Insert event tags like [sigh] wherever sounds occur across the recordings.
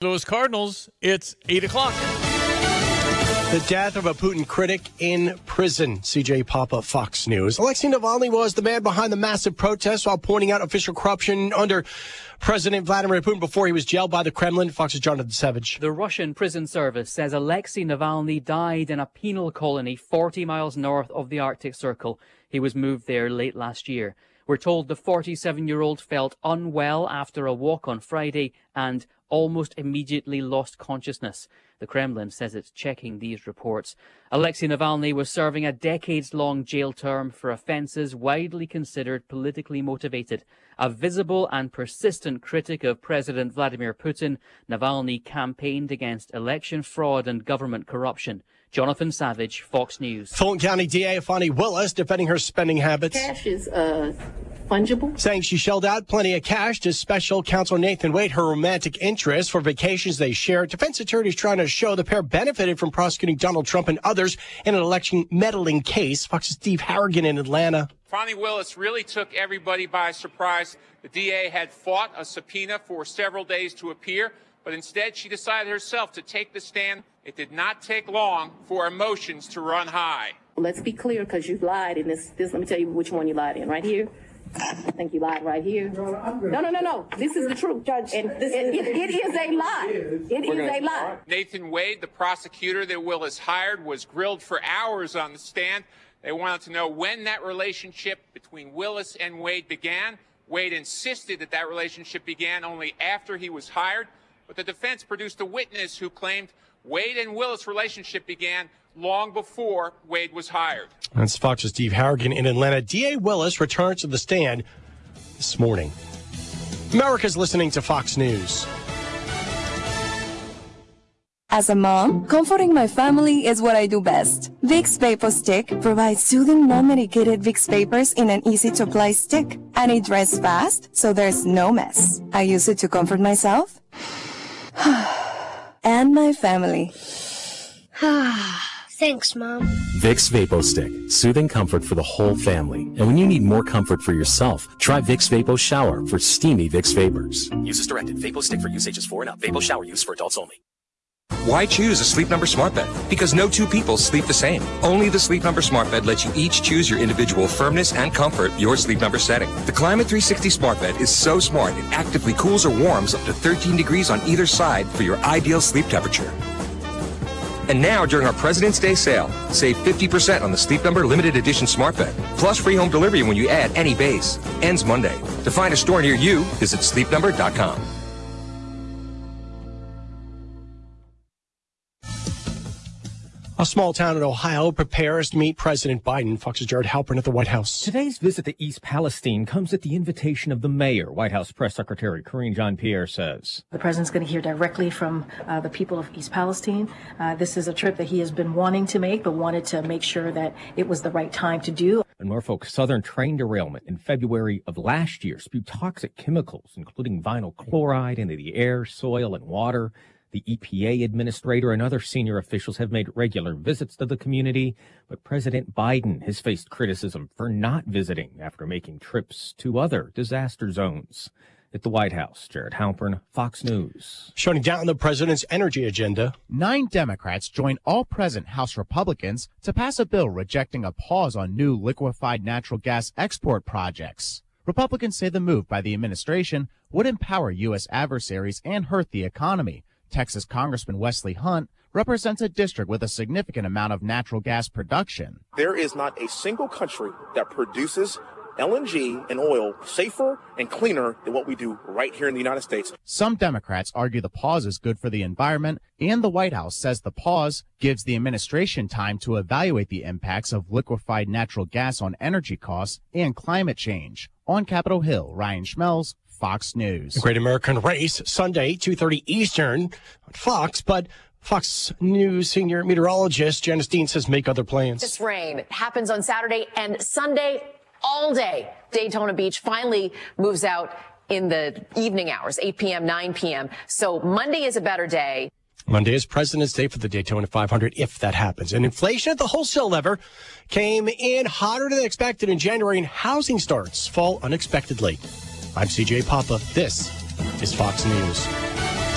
Louis Cardinals, it's 8 o'clock. The death of a Putin critic in prison. CJ Papa, Fox News. Alexei Navalny was the man behind the massive protests while pointing out official corruption under President Vladimir Putin before he was jailed by the Kremlin. Fox's Jonathan Savage. The Russian prison service says Alexei Navalny died in a penal colony 40 miles north of the Arctic Circle. He was moved there late last year. We're told the 47 year old felt unwell after a walk on Friday and almost immediately lost consciousness. The Kremlin says it's checking these reports. Alexei Navalny was serving a decades long jail term for offences widely considered politically motivated. A visible and persistent critic of President Vladimir Putin, Navalny campaigned against election fraud and government corruption. Jonathan Savage, Fox News. Fulton County DA Fani Willis defending her spending habits. Cash is uh, fungible. Saying she shelled out plenty of cash to special counsel Nathan Wade, her romantic interest for vacations they shared. Defense attorneys trying to show the pair benefited from prosecuting Donald Trump and others in an election meddling case. Fox's Steve Harrigan in Atlanta. Fani Willis really took everybody by surprise. The DA had fought a subpoena for several days to appear, but instead she decided herself to take the stand it did not take long for emotions to run high. Let's be clear, because you've lied in this, this. Let me tell you which one you lied in. Right here. I think you lied right here. No, no, no, no. This is the truth, Judge. And it, it, it is a [laughs] lie. It is a lie. Nathan Wade, the prosecutor that Willis hired, was grilled for hours on the stand. They wanted to know when that relationship between Willis and Wade began. Wade insisted that that relationship began only after he was hired, but the defense produced a witness who claimed Wade and Willis' relationship began long before Wade was hired. That's Fox's Steve Harrigan in Atlanta. D.A. Willis returns to the stand this morning. America's listening to Fox News. As a mom, comforting my family is what I do best. Vicks Vapor Stick provides soothing, non-medicated Vicks vapors in an easy-to-apply stick, and it dries fast, so there's no mess. I use it to comfort myself [sighs] and my family. [sighs] Thanks, Mom. Vicks Vapo Stick, soothing comfort for the whole family. And when you need more comfort for yourself, try Vicks Vapo Shower for steamy Vicks vapors. Use as directed. Vapo Stick for usages 4 and up. Vapo Shower use for adults only. Why choose a Sleep Number smart bed? Because no two people sleep the same. Only the Sleep Number smart bed lets you each choose your individual firmness and comfort, your Sleep Number setting. The Climate 360 smart bed is so smart it actively cools or warms up to 13 degrees on either side for your ideal sleep temperature. And now, during our President's Day sale, save 50% on the Sleep Number limited edition smart bed, plus free home delivery when you add any base. Ends Monday. To find a store near you, visit sleepnumber.com. A small town in Ohio prepares to meet President Biden. Fox's Jared Halpern at the White House. Today's visit to East Palestine comes at the invitation of the mayor, White House Press Secretary Karine Jean-Pierre says. The president's going to hear directly from uh, the people of East Palestine. Uh, this is a trip that he has been wanting to make, but wanted to make sure that it was the right time to do. A Norfolk Southern train derailment in February of last year spewed toxic chemicals, including vinyl chloride, into the air, soil, and water. The EPA administrator and other senior officials have made regular visits to the community, but President Biden has faced criticism for not visiting after making trips to other disaster zones. At the White House, Jared Halpern, Fox News. Shutting down the president's energy agenda. Nine Democrats join all present House Republicans to pass a bill rejecting a pause on new liquefied natural gas export projects. Republicans say the move by the administration would empower U.S. adversaries and hurt the economy. Texas Congressman Wesley Hunt represents a district with a significant amount of natural gas production. There is not a single country that produces LNG and oil safer and cleaner than what we do right here in the United States. Some Democrats argue the pause is good for the environment, and the White House says the pause gives the administration time to evaluate the impacts of liquefied natural gas on energy costs and climate change. On Capitol Hill, Ryan Schmelz, Fox News. The Great American Race, Sunday, 2.30 Eastern on Fox, but Fox News senior meteorologist Janice Dean says make other plans. This rain happens on Saturday and Sunday all day. Daytona Beach finally moves out in the evening hours, 8 p.m., 9 p.m. So Monday is a better day. Monday is President's Day for the Daytona 500, if that happens. And inflation at the wholesale level came in hotter than expected in January, and housing starts fall unexpectedly. I'm CJ Papa. This is Fox News.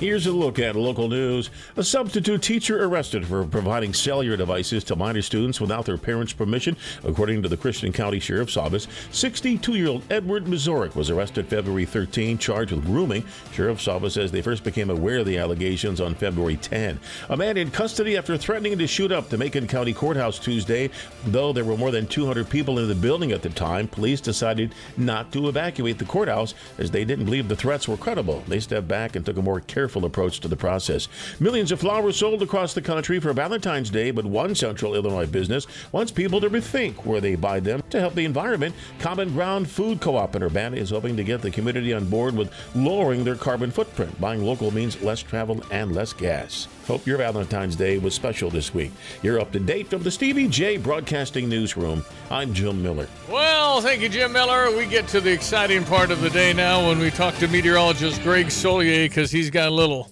Here's a look at local news. A substitute teacher arrested for providing cellular devices to minor students without their parents' permission, according to the Christian County Sheriff's Office. 62-year-old Edward Mazurek was arrested February 13, charged with grooming. Sheriff's Office says they first became aware of the allegations on February 10. A man in custody after threatening to shoot up the Macon County Courthouse Tuesday. Though there were more than 200 people in the building at the time, police decided not to evacuate the courthouse as they didn't believe the threats were credible. They stepped back and took a more careful careful approach to the process. Millions of flowers sold across the country for Valentine's Day, but one central Illinois business wants people to rethink where they buy them to help the environment. Common Ground Food Co-op in Urbana is hoping to get the community on board with lowering their carbon footprint. Buying local means less travel and less gas. Hope your Valentine's Day was special this week. You're up to date from the Stevie Jay Broadcasting Newsroom. I'm Jim Miller. Well, thank you, Jim Miller. We get to the exciting part of the day now when we talk to meteorologist Greg Soulje because he's got a little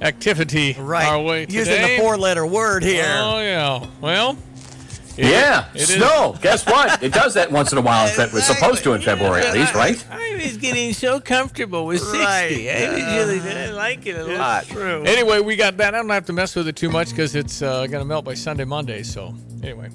activity right. our way today. Using the four-letter word here. Oh yeah. Well. It, yeah, it snow. Guess what? It does that once in a while. In February. It's supposed to in February, at least, right? I was getting so comfortable with 60. Right. I was really I like it a lot. True. Anyway, we got that. I don't have to mess with it too much because it's uh, going to melt by Sunday, Monday. So, anyway.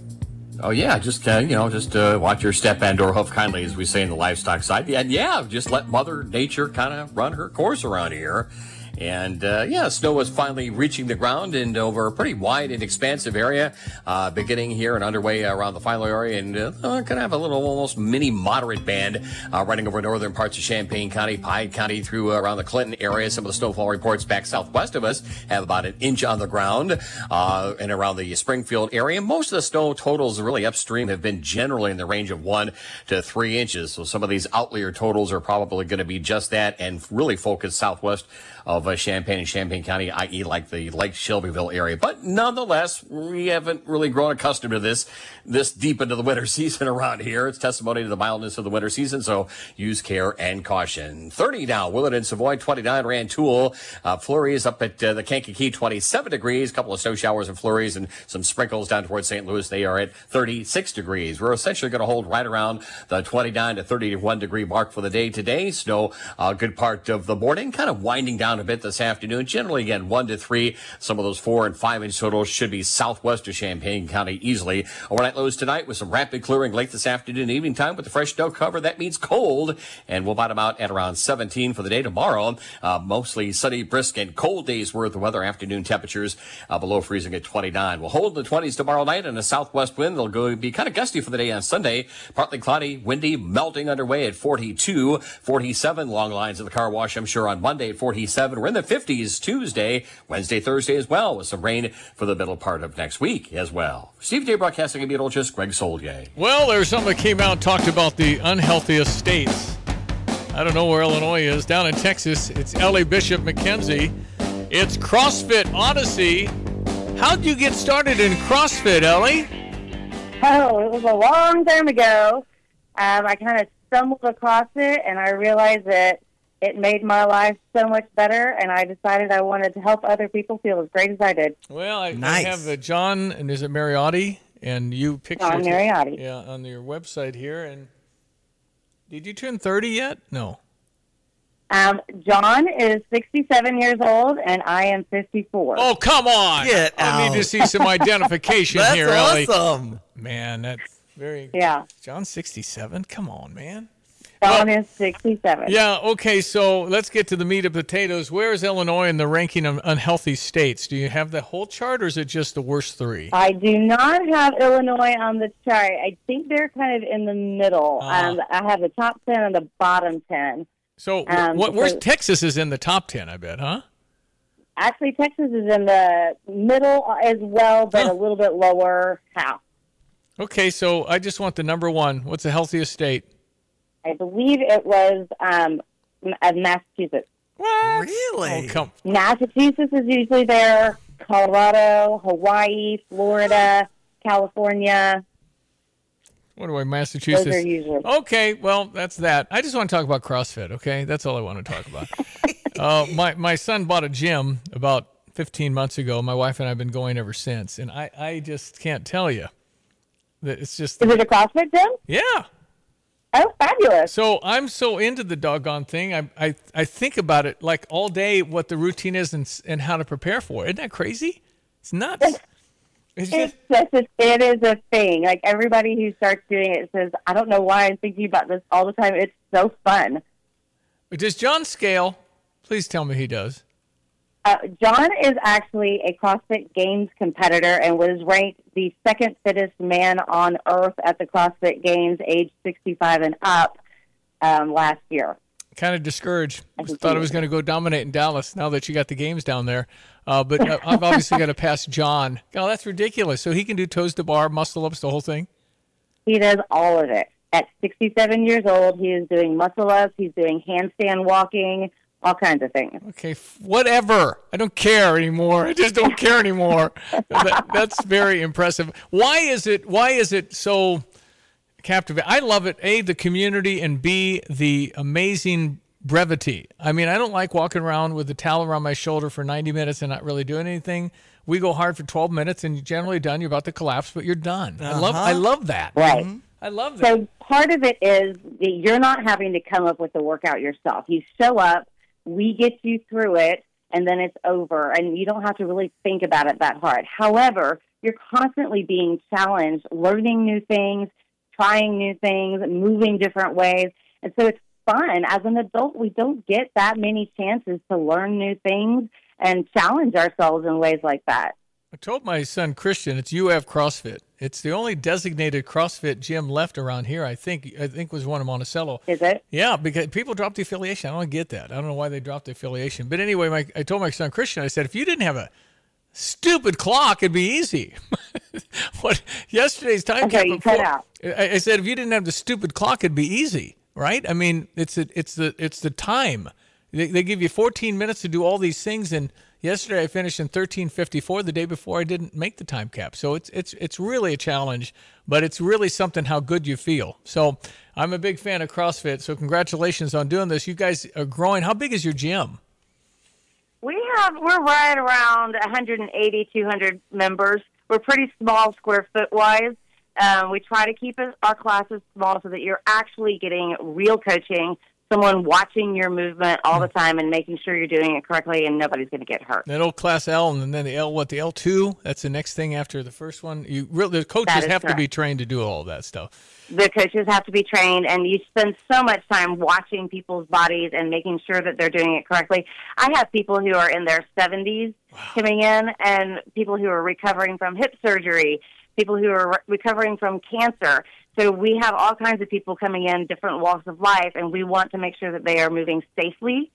Oh yeah, just uh, you know, just uh, watch your step and or hoof kindly, as we say in the livestock side. And yeah, just let Mother Nature kind of run her course around here. And uh, yeah, snow was finally reaching the ground and over a pretty wide and expansive area, uh, beginning here and underway around the final area. And uh, going to have a little almost mini moderate band uh, running over northern parts of Champaign County, Piatt County through uh, around the Clinton area. Some of the snowfall reports back southwest of us have about an inch on the ground uh, and around the Springfield area. Most of the snow totals really upstream have been generally in the range of one to three inches. So some of these outlier totals are probably going to be just that and really focused southwest of uh, Champaign and Champaign County, i.e., like the Lake Shelbyville area. But nonetheless, we haven't really grown accustomed to this this deep into the winter [laughs] season around here. It's testimony to the mildness of the winter season, so use care and caution. 30 now, Willard and Savoy, 29 Rantoul. Uh, flurries up at uh, the Kankakee, 27 degrees. A couple of snow showers and flurries and some sprinkles down towards St. Louis. They are at 36 degrees. We're essentially going to hold right around the 29 to 31 degree mark for the day today. Snow, a uh, good part of the morning, kind of winding down a bit this afternoon. Generally, again, one to three. Some of those four and five inch totals should be southwest of Champaign County easily. Overnight lows tonight with some rapid clearing late this afternoon, evening time with the fresh snow cover. That means cold, and we'll bottom out at around 17 for the day tomorrow. Uh, mostly sunny, brisk, and cold days worth of weather. Afternoon temperatures uh, below freezing at 29. We'll hold the 20s tomorrow night and a southwest wind. They'll go be kind of gusty for the day on Sunday. Partly cloudy, windy, melting underway at 42, 47. Long lines of the car wash, I'm sure, on Monday at 47. We're in the 50s Tuesday, Wednesday, Thursday as well, with some rain for the middle part of next week as well. Steve J. Broadcasting in Beetlejuice, Greg Soulje. Well, there's something that came out and talked about the unhealthiest states. I don't know where Illinois is. Down in Texas, it's Ellie Bishop McKenzie. It's CrossFit Odyssey. How'd you get started in CrossFit, Ellie? Oh, it was a long time ago. Um, I kind of stumbled across it, and I realized that it made my life so much better, and I decided I wanted to help other people feel as great as I did. Well, I, nice. I have uh, John, and is it Mariotti? And you pictured John Mariotti. Yeah, on your website here. And did you turn 30 yet? No. Um, John is 67 years old, and I am 54. Oh, come on. Get I need to see some identification [laughs] That's here, Ellie. That's awesome. Man, that's very. Yeah. John's 67? Come on, man. Is 67. Yeah, okay, so let's get to the meat of potatoes. Where is Illinois in the ranking of unhealthy states? Do you have the whole chart, or is it just the worst three? I do not have Illinois on the chart. I think they're kind of in the middle. Ah. Um, I have the top 10 and the bottom 10. So, Um, what, where's because- Texas is in the top 10, I bet, huh? Actually, Texas is in the middle as well, but a little bit lower half. Okay, so I just want the number one. What's the healthiest state? I believe it was um, M- uh, Massachusetts. What? Really? Oh, come. Massachusetts is usually there. Colorado, Hawaii, Florida, California. What do I, Massachusetts? Those are usually. Okay, well, that's that. I just want to talk about CrossFit, okay? That's all I want to talk about. [laughs] uh, my, my son bought a gym about 15 months ago. My wife and I have been going ever since. And I, I just can't tell you that it's just. Is it a CrossFit gym? Yeah. Oh, fabulous! So I'm so into the doggone thing. I I, I think about it like all day, what the routine is and and how to prepare for it. Isn't that crazy? It's nuts. It's just, It's just, it is a thing. Like everybody who starts doing it says, I don't know why I'm thinking about this all the time. It's so fun. does John scale? Please tell me he does. Uh, John is actually a CrossFit Games competitor and was ranked the second fittest man on earth at the CrossFit Games, age 65 and up, um, last year. Kind of discouraged. I Thought I was going to go dominate in Dallas now that you got the games down there. Uh, but uh, I've obviously got to pass John. Oh, that's ridiculous. So he can do toes to bar, muscle ups, the whole thing. He does all of it. At 67 years old, he is doing muscle ups, he's doing handstand walking, all kinds of things. Okay, whatever. I don't care anymore. I just don't care anymore. That- that's very impressive. Why is it? Why is it so captivating? I love it. A, the community, and B, the amazing brevity. I mean, I don't like walking around with the towel around my shoulder for 90 minutes and not really doing anything. We go hard for 12 minutes, and you're generally done. You're about to collapse, but you're done. I love. I Uh-huh. love that. Right. I love that. So part of it is that you're not having to come up with the workout yourself. You show up, we get you through it, and then it's over, and you don't have to really think about it that hard. However, you're constantly being challenged, learning new things, trying new things, moving different ways, and so it's fun. As an adult, we don't get that many chances to learn new things and challenge ourselves in ways like that. I told my son Christian it's UF CrossFit. It's the only designated CrossFit gym left around here. I think I think was one in Monticello. Is it? Yeah, because people dropped the affiliation. I don't get that. I don't know why they dropped the affiliation. But anyway, my, I told my son Christian, I said, if you didn't have a stupid clock, it'd be easy. [laughs] what yesterday's time Okay, cap you at cut out. I, I said, if you didn't have the stupid clock, it'd be easy, right? I mean, it's a, it's the it's the time. They, they give you 14 minutes to do all these things, and yesterday I finished in 13:54. The day before, I didn't make the time cap. So it's it's it's really a challenge, but it's really something how good you feel. So I'm a big fan of CrossFit. So congratulations on doing this. You guys are growing. How big is your gym? We have we're right around 180 200 members. We're pretty small square foot wise. Um, we try to keep our classes small so that you're actually getting real coaching, someone watching your movement all the hmm. time and making sure you're doing it correctly, and nobody's going to get hurt. That old class L, and then the L. What the L two? That's the next thing after the first one. You really the coaches have to be trained to do all that stuff. The coaches have to be trained, and you spend so much time watching people's bodies and making sure that they're doing it correctly. I have people who are in their 70s coming in, and people who are recovering from hip surgery, people who are re- recovering from cancer. So we have all kinds of people coming in, different walks of life, and we want to make sure that they are moving safely,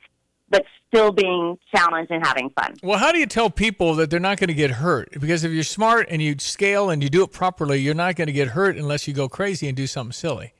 but still being challenged and having fun. Well, how do you tell people that they're not going to get hurt? Because if you're smart and you scale and you do it properly, you're not going to get hurt unless you go crazy and do something silly.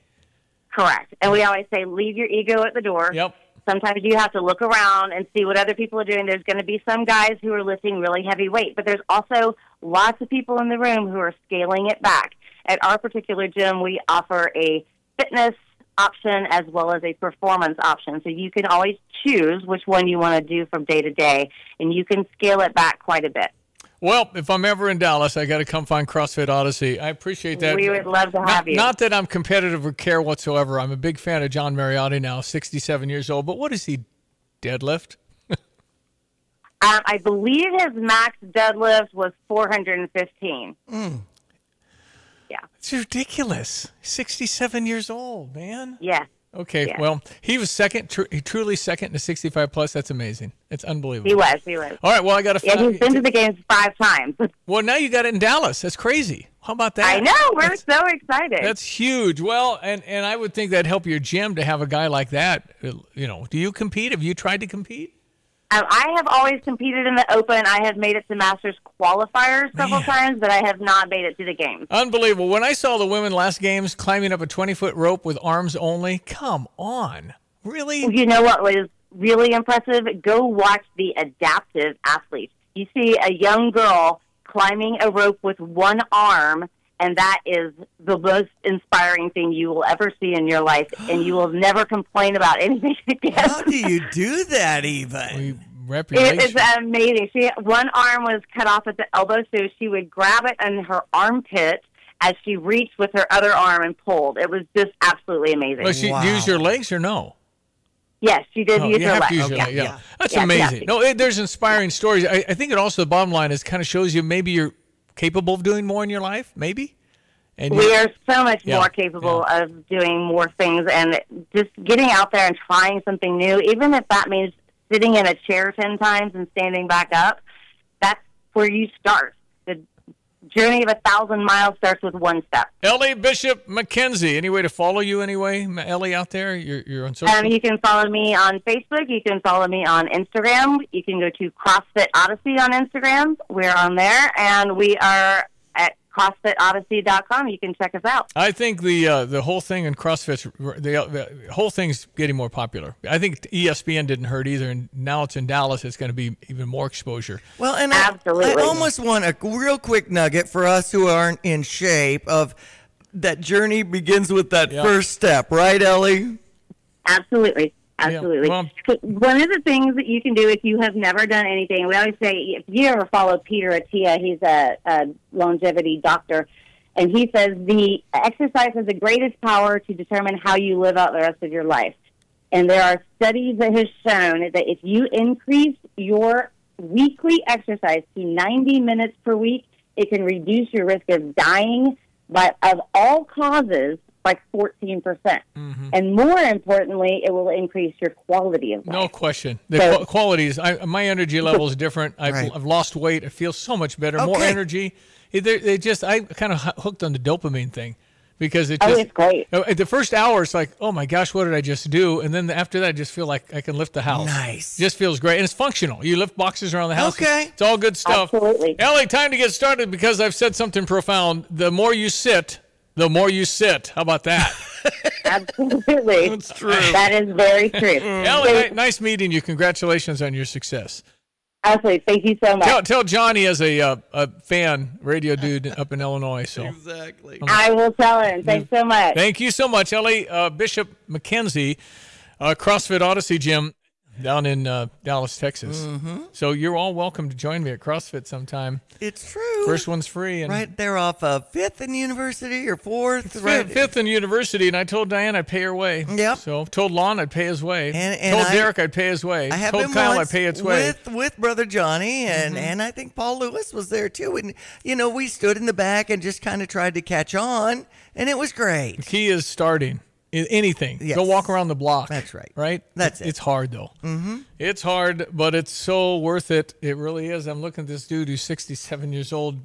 Correct. And we always say, leave your ego at the door. Yep. Sometimes you have to look around and see what other people are doing. There's going to be some guys who are lifting really heavy weight, but there's also lots of people in the room who are scaling it back. At our particular gym, we offer a fitness option as well as a performance option. So you can always choose which one you want to do from day to day, and you can scale it back quite a bit. Well, if I'm ever in Dallas, I got to come find CrossFit Odyssey. I appreciate that. We would love to Not- have you. Not that I'm competitive or care whatsoever. I'm a big fan of John Mariotti now, 67 years old. But what is he deadlift? Um, I believe his max deadlift was 415. Yeah. It's ridiculous. 67 years old, man. Yeah. Okay, Yeah. well, he was second, tr- he truly second to 65 plus. That's amazing. It's unbelievable. He was. He was. All right, well, I got to Yeah, he's been to the games five times. [laughs] Well, now you got it in Dallas. That's crazy. How about that? I know. We're so excited. That's huge. Well, and and I would think that'd help your gym to have a guy like that. Uh, You know, do you compete? Have you tried to compete? Um, I have always competed in the Open. I have made it to Masters qualifiers several times, but I have not made it to the games. Unbelievable. When I saw the women last games climbing up a 20 foot rope with arms only, come on. Really? You know what was really impressive? Go watch the adaptive athletes. You see a young girl climbing a rope with one arm, and that is the most inspiring thing you will ever see in your life, and you will never [gasps] complain about anything [laughs] again. How do you do that, even? Wrap your It legs. is amazing. She one arm was cut off at the elbow, so she would grab it in her armpit as she reached with her other arm and pulled. It was just absolutely amazing. Well, she use your legs or no? Yes, she did Oh, use you her have legs. to use your yeah. yeah. That's Yeah, amazing. No, it, there's inspiring stories. I, I think it also the bottom line is kind of shows you maybe you're capable of doing more in your life, maybe. And we are so much Yeah, more capable of doing more things and just getting out there and trying something new, even if that means sitting in a chair 10 times and standing back up. That's where you start. Journey of a thousand miles starts with one step. Ellie Bishop McKenzie. Any way to follow you anyway, Ellie out there? You're, you're on social. Um, you can follow me on Facebook. You can follow me on Instagram. You can go to CrossFit Odyssey on Instagram. We're on there, and we are CrossFitOdyssey.com. You can check us out. I think the uh, the whole thing in CrossFit, the, the whole thing's getting more popular. I think ESPN didn't hurt either, and now it's in Dallas. It's going to be even more exposure. Well, and I, I almost want a real quick nugget for us who aren't in shape of that journey begins with that Yeah. first step, right, Ellie? Absolutely. Absolutely. well- One of the things that you can do if you have never done anything, we always say, if you ever follow Peter Attia, he's a, a longevity doctor, and he says the exercise has the greatest power to determine how you live out the rest of your life. And there are studies that have shown that if you increase your weekly exercise to 90 minutes per week, it can reduce your risk of dying by, of all causes by 14%. percent Mm-hmm. And more importantly, it will increase your quality of life. No question. The So- qu- qualities. I, my energy level is different. I've, Right. I've lost weight. I feel so much better. More energy. They, they just. I kind of hooked on the dopamine thing because it Oh, it's great. Uh, At the first hour, it's like, oh my gosh, what did I just do? And then after that, I just feel like I can lift the house. Nice. Just feels great, and it's functional. You lift boxes around the house. Okay. It's all good stuff. Absolutely. Ellie, time to get started because I've said something profound. The more you sit, the more you sit. How about that? [laughs] Absolutely. That's true. That is very [laughs] true. Ellie, So- nice meeting you. Congratulations on your success. Absolutely. Thank you so much. Tell, tell Johnny as a uh, a fan, radio dude up in Illinois. So exactly. I will tell him. Thanks so much. Thank you so much, Ellie uh, Bishop McKenzie, uh, CrossFit Odyssey Gym down in uh, Dallas, Texas. Mhm. So you're all welcome to join me at CrossFit sometime. It's true. First one's free, and Right there off of Fifth and University or Fourth, Fifth, right? fifth in university, and I told Diane I'd pay her way. Yep. So told Lon I'd pay his way. And- and told I- Derek I'd pay his way. I have told been Kyle I'd pay its way. with with brother Johnny and Mhm. and I think Paul Lewis was there too. And you know we stood in the back and just kind of tried to catch on, and it was great. The key is starting. In anything. Yes. Go walk around the block. That's right. Right? That's it. It's hard though. Mm-hmm. It's hard, but it's so worth it. It really is. I'm looking at this dude who's 67 years old,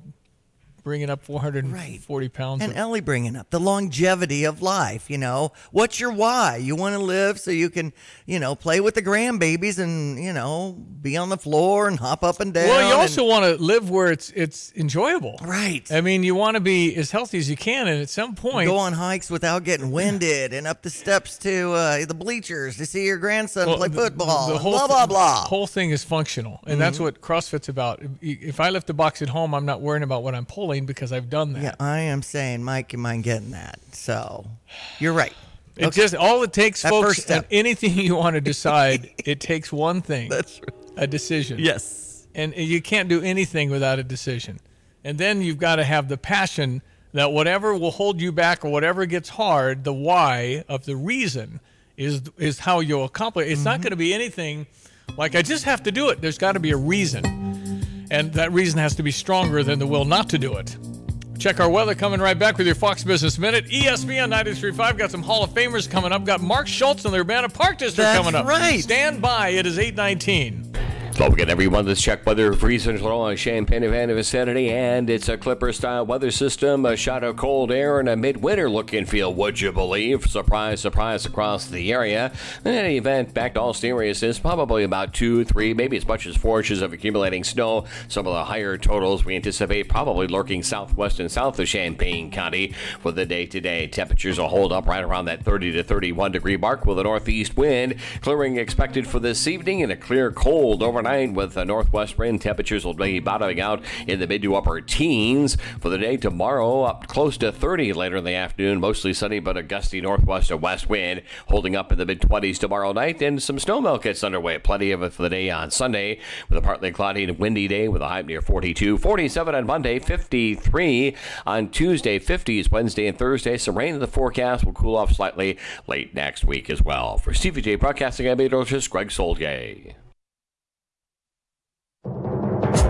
bringing up 440 pounds. And of- Ellie bringing up the longevity of life. You know, what's your why? You want to live so you can, you know, play with the grandbabies and you know be on the floor and hop up and down. well, you and- also want to live where it's it's enjoyable. Right. I mean, you want to be as healthy as you can, and at some point, go on hikes without getting winded and up the steps to uh, the bleachers to see your grandson Well, play football. The and whole blah blah blah. The whole thing is functional, and that's Mhm. what CrossFit's about. If- If I lift the box at home, I'm not worrying about what I'm pulling because I've done that. Yeah, I am saying, Mike, you mind getting that? So, you're right. It just all it takes, That folks. and anything you want to decide, [laughs] it takes one thing. That's right. a decision. Yes, and you can't do anything without a decision. And then you've got to have the passion that whatever will hold you back or whatever gets hard, the why of the reason is is how you'll accomplish. it. It's not mm-hmm. going to be anything like I just have to do it. There's got to be a reason, and that reason has to be stronger than the will not to do it. Check our weather coming right back with your Fox Business Minute. ESPN 93.5 got some Hall of Famers coming up. Got Mark Schultz and the Urbana Park District That's coming up. right. Stand by. It is 819. Don't forget, everyone, let's check weather for Eastern Florida, Champaign, Havana vicinity, and it's a Clipper-style weather system, a shot of cold air, and a midwinter look and feel, would you believe? Surprise, surprise across the area. In any event, back to all is probably about two, three, maybe as much as four inches of accumulating snow. Some of the higher totals we anticipate probably lurking southwest and south of Champaign County for the day today. Temperatures will hold up right around that 30 to 31 degree mark with a northeast wind. Clearing expected for this evening and a clear, cold overnight with a northwest wind. Temperatures will be bottoming out in the mid to upper teens. For the day tomorrow, up close to 30 later in the afternoon. Mostly sunny, but a gusty northwest or west wind holding up in the mid 20s tomorrow night. And some snowmelt gets underway. Plenty of it for the day on Sunday with a partly cloudy and windy day with a high near 42. 47 on Monday, 53 on Tuesday, 50s Wednesday and Thursday. Some rain in the forecast will cool off slightly late next week as well. For Stevie Jay Broadcasting, I'm meteorologist Greg Soulje.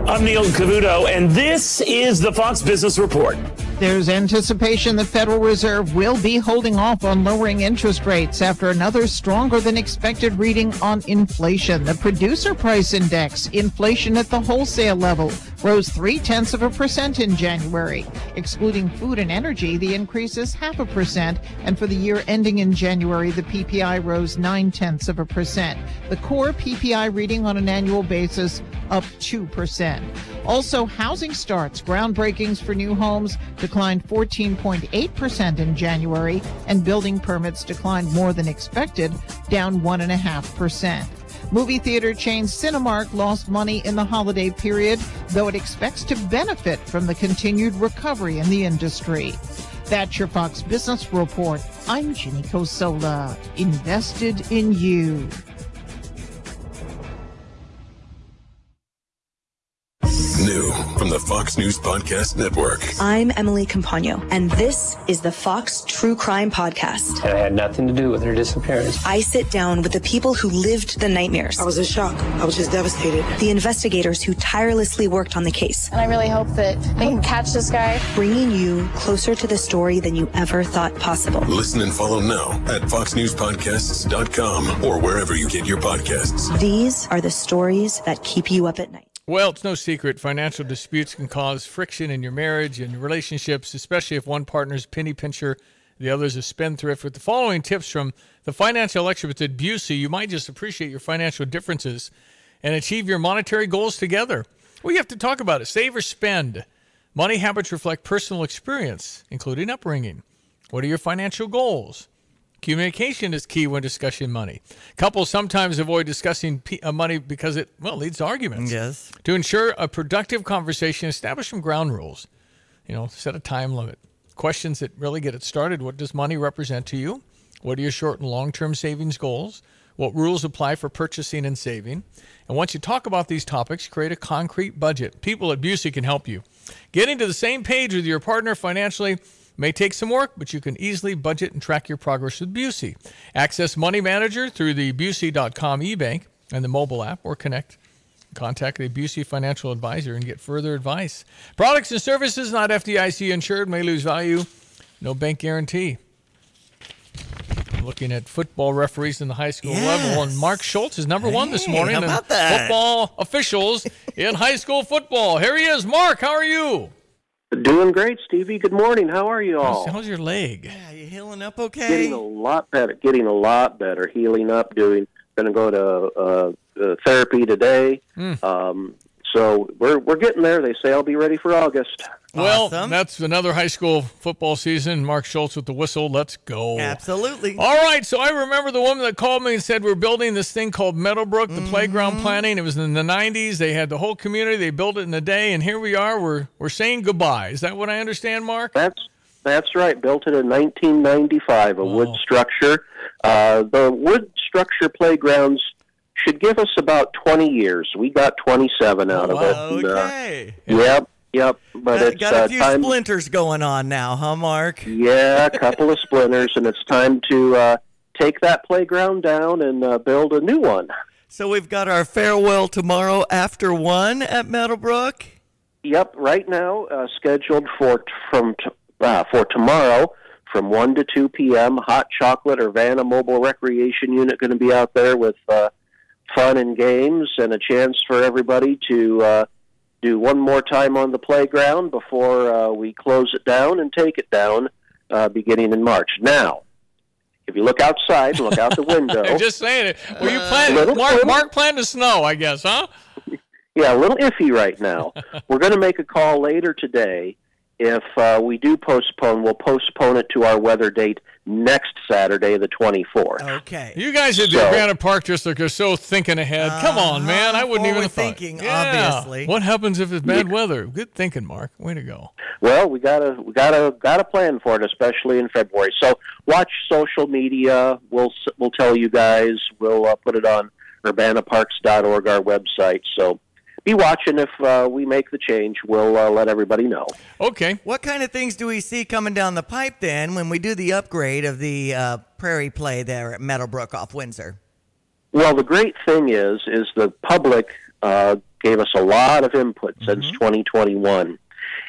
I'm Neil Cavuto, and this is the Fox Business Report. There's anticipation the Federal Reserve will be holding off on lowering interest rates after another stronger than expected reading on inflation. The producer price index, inflation at the wholesale level, rose three tenths of a percent in January. Excluding food and energy, the increase is half a percent, and for the year ending in January, the PPI rose nine tenths of a percent. The core PPI reading on an annual basis up 2%. Also, housing starts, groundbreakings for new homes declined 14.8% in January, and building permits declined more than expected, down 1.5%. Movie theater chain Cinemark lost money in the holiday period, though it expects to benefit from the continued recovery in the industry. That's your Fox Business Report. I'm Ginny Cosola, invested in you. New from the Fox News Podcast Network. I'm Emily Compagno, and this is the Fox True Crime Podcast. It had nothing to do with her disappearance. I sit down with the people who lived the nightmares. I was in shock. I was just devastated. The investigators who tirelessly worked on the case. And I really hope that they can catch this guy. Bringing you closer to the story than you ever thought possible. Listen and follow now at foxnewspodcasts.com or wherever you get your podcasts. These are the stories that keep you up at night. Well, it's no secret financial disputes can cause friction in your marriage and your relationships, especially if one partner's penny pincher, the other's a spendthrift. With the following tips from the financial experts at Busey, you might just appreciate your financial differences and achieve your monetary goals together. We have to talk about it. Save or spend. Money habits reflect personal experience, including upbringing. What are your financial goals? Communication is key when discussing money. Couples sometimes avoid discussing p- uh, money because it, well, leads to arguments. Yes. To ensure a productive conversation, establish some ground rules. You know, set a time limit. Questions that really get it started. What does money represent to you? What are your short and long term savings goals? What rules apply for purchasing and saving? And once you talk about these topics, create a concrete budget. People at Busey can help you. Getting to the same page with your partner financially may take some work, but you can easily budget and track your progress with Busey. Access Money Manager through the Busey.com e-bank and the mobile app, or connect. Contact a Busey financial advisor and get further advice. Products and services not FDIC insured may lose value. No bank guarantee. Looking at football referees in the high school Yes. level, and Mark Schultz is number one this morning how about that? football officials in high school football. Here he is, Mark. How are you? Doing great, Stevie. Good morning. How are you all? How's, how's your leg? Yeah, you healing up okay? Getting a lot better. Getting a lot better. Healing up. Doing. Going to go to uh, uh, therapy today. Mm. Um, so we're we're getting there. They say I'll be ready for August. Well, that's another high school football season. Mark Schultz with the whistle. Let's go. Absolutely. All right. So I remember the woman that called me and said we're building this thing called Meadowbrook, the playground planning. It was in the 90s. They had the whole community. They built it in a day, and here we are. We're we're saying goodbye. Is that what I understand, Mark? That's that's right. Built it in 1995. A wood structure. Uh, the wood structure playgrounds should give us about 20 years. We got 27 out of it. and, uh, Okay. Yep. Yep. But Got, it's got a uh, few time. splinters going on now, huh, Mark? Yeah, a [laughs] couple of splinters, and it's time to uh, take that playground down and uh, build a new one. So we've got our farewell tomorrow after one at Meadowbrook. Yep, right now uh, scheduled for t- from t- uh, for tomorrow from one to two p.m. Hot chocolate or Vanna Mobile Recreation Unit going to be out there with uh, fun and games and a chance for everybody to uh, do one more time on the playground before uh, we close it down and take it down uh, beginning in March. Now, if you look outside, look out the [laughs] window. I'm just saying it. Well, you plan Little- Mark. little- Mark planned to snow, I guess, huh? [laughs] Yeah, a little iffy right now. [laughs] We're going to make a call later today. If uh, we do postpone, we'll postpone it to our weather date next Saturday, the 24th. Okay. You guys at the So- Urbana Park District are so thinking ahead. Come on, man. I wouldn't even have thought. Uh-huh. thinking, Yeah. obviously. What happens if it's bad weather? Good thinking, Mark. Way to go. Well, we gotta we gotta gotta plan for it, especially in February. So watch social media. We'll we'll tell you guys. We'll uh, put it on urbanaparks.org, our website. So be watching if uh, we make the change. We'll uh, let everybody know. Okay. What kind of things do we see coming down the pipe then when we do the upgrade of the uh, Prairie Play there at Meadowbrook off Windsor? Well, the great thing is, is the public uh, gave us a lot of input since 2021,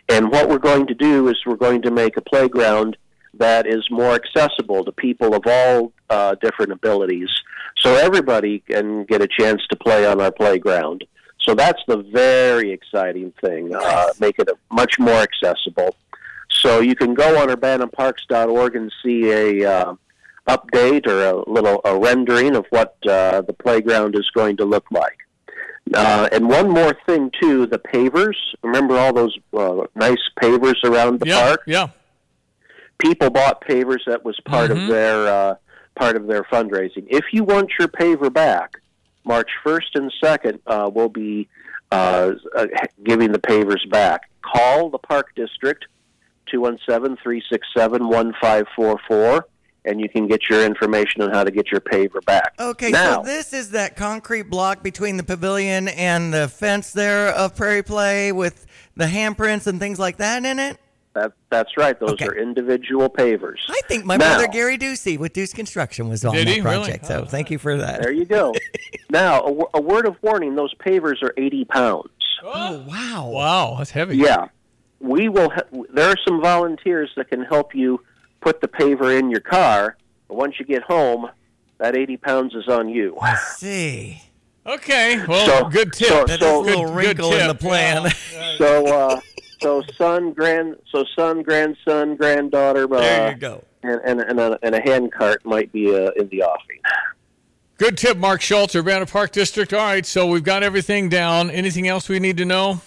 and what we're going to do is we're going to make a playground that is more accessible to people of all uh, different abilities, so everybody can get a chance to play on our playground. So that's the very exciting thing. Uh, make it much more accessible. So you can go on urbanaparks.org and see a uh, update or a little a rendering of what uh, the playground is going to look like. Uh, and one more thing too, the pavers. Remember all those uh, nice pavers around the yeah. park? Yeah. People bought pavers. That was part Mhm. of their uh, part of their fundraising. If you want your paver back, March first and second, uh, we'll be uh, uh, giving the pavers back. Call the park district 217-367-1544 and you can get your information on how to get your paver back. Okay, now, so this is that concrete block between the pavilion and the fence there of Prairie Play with the handprints and things like that in it? That, that's right. Those are individual pavers. I think my Now- brother Gary Ducey with Deuce Construction was on that he? Really? project. So thank you for that. There you go. [laughs] now, a, a word of warning: those pavers are 80 pounds. Oh wow! Wow, that's heavy. Yeah, we will. Ha- there are some volunteers that can help you put the paver in your car. But once you get home, that 80 pounds is on you. I see. Okay. Well, So- good tip. so- That's so- a Little good wrinkle in the plan. Yeah. So, uh, [laughs] so son, grand, so son, grandson, granddaughter. Uh, There you go. And and and a, and a hand cart might be uh, in the offing. Good tip, Mark Schultz, Urbana Park District. All right, so we've got everything down. Anything else we need to know?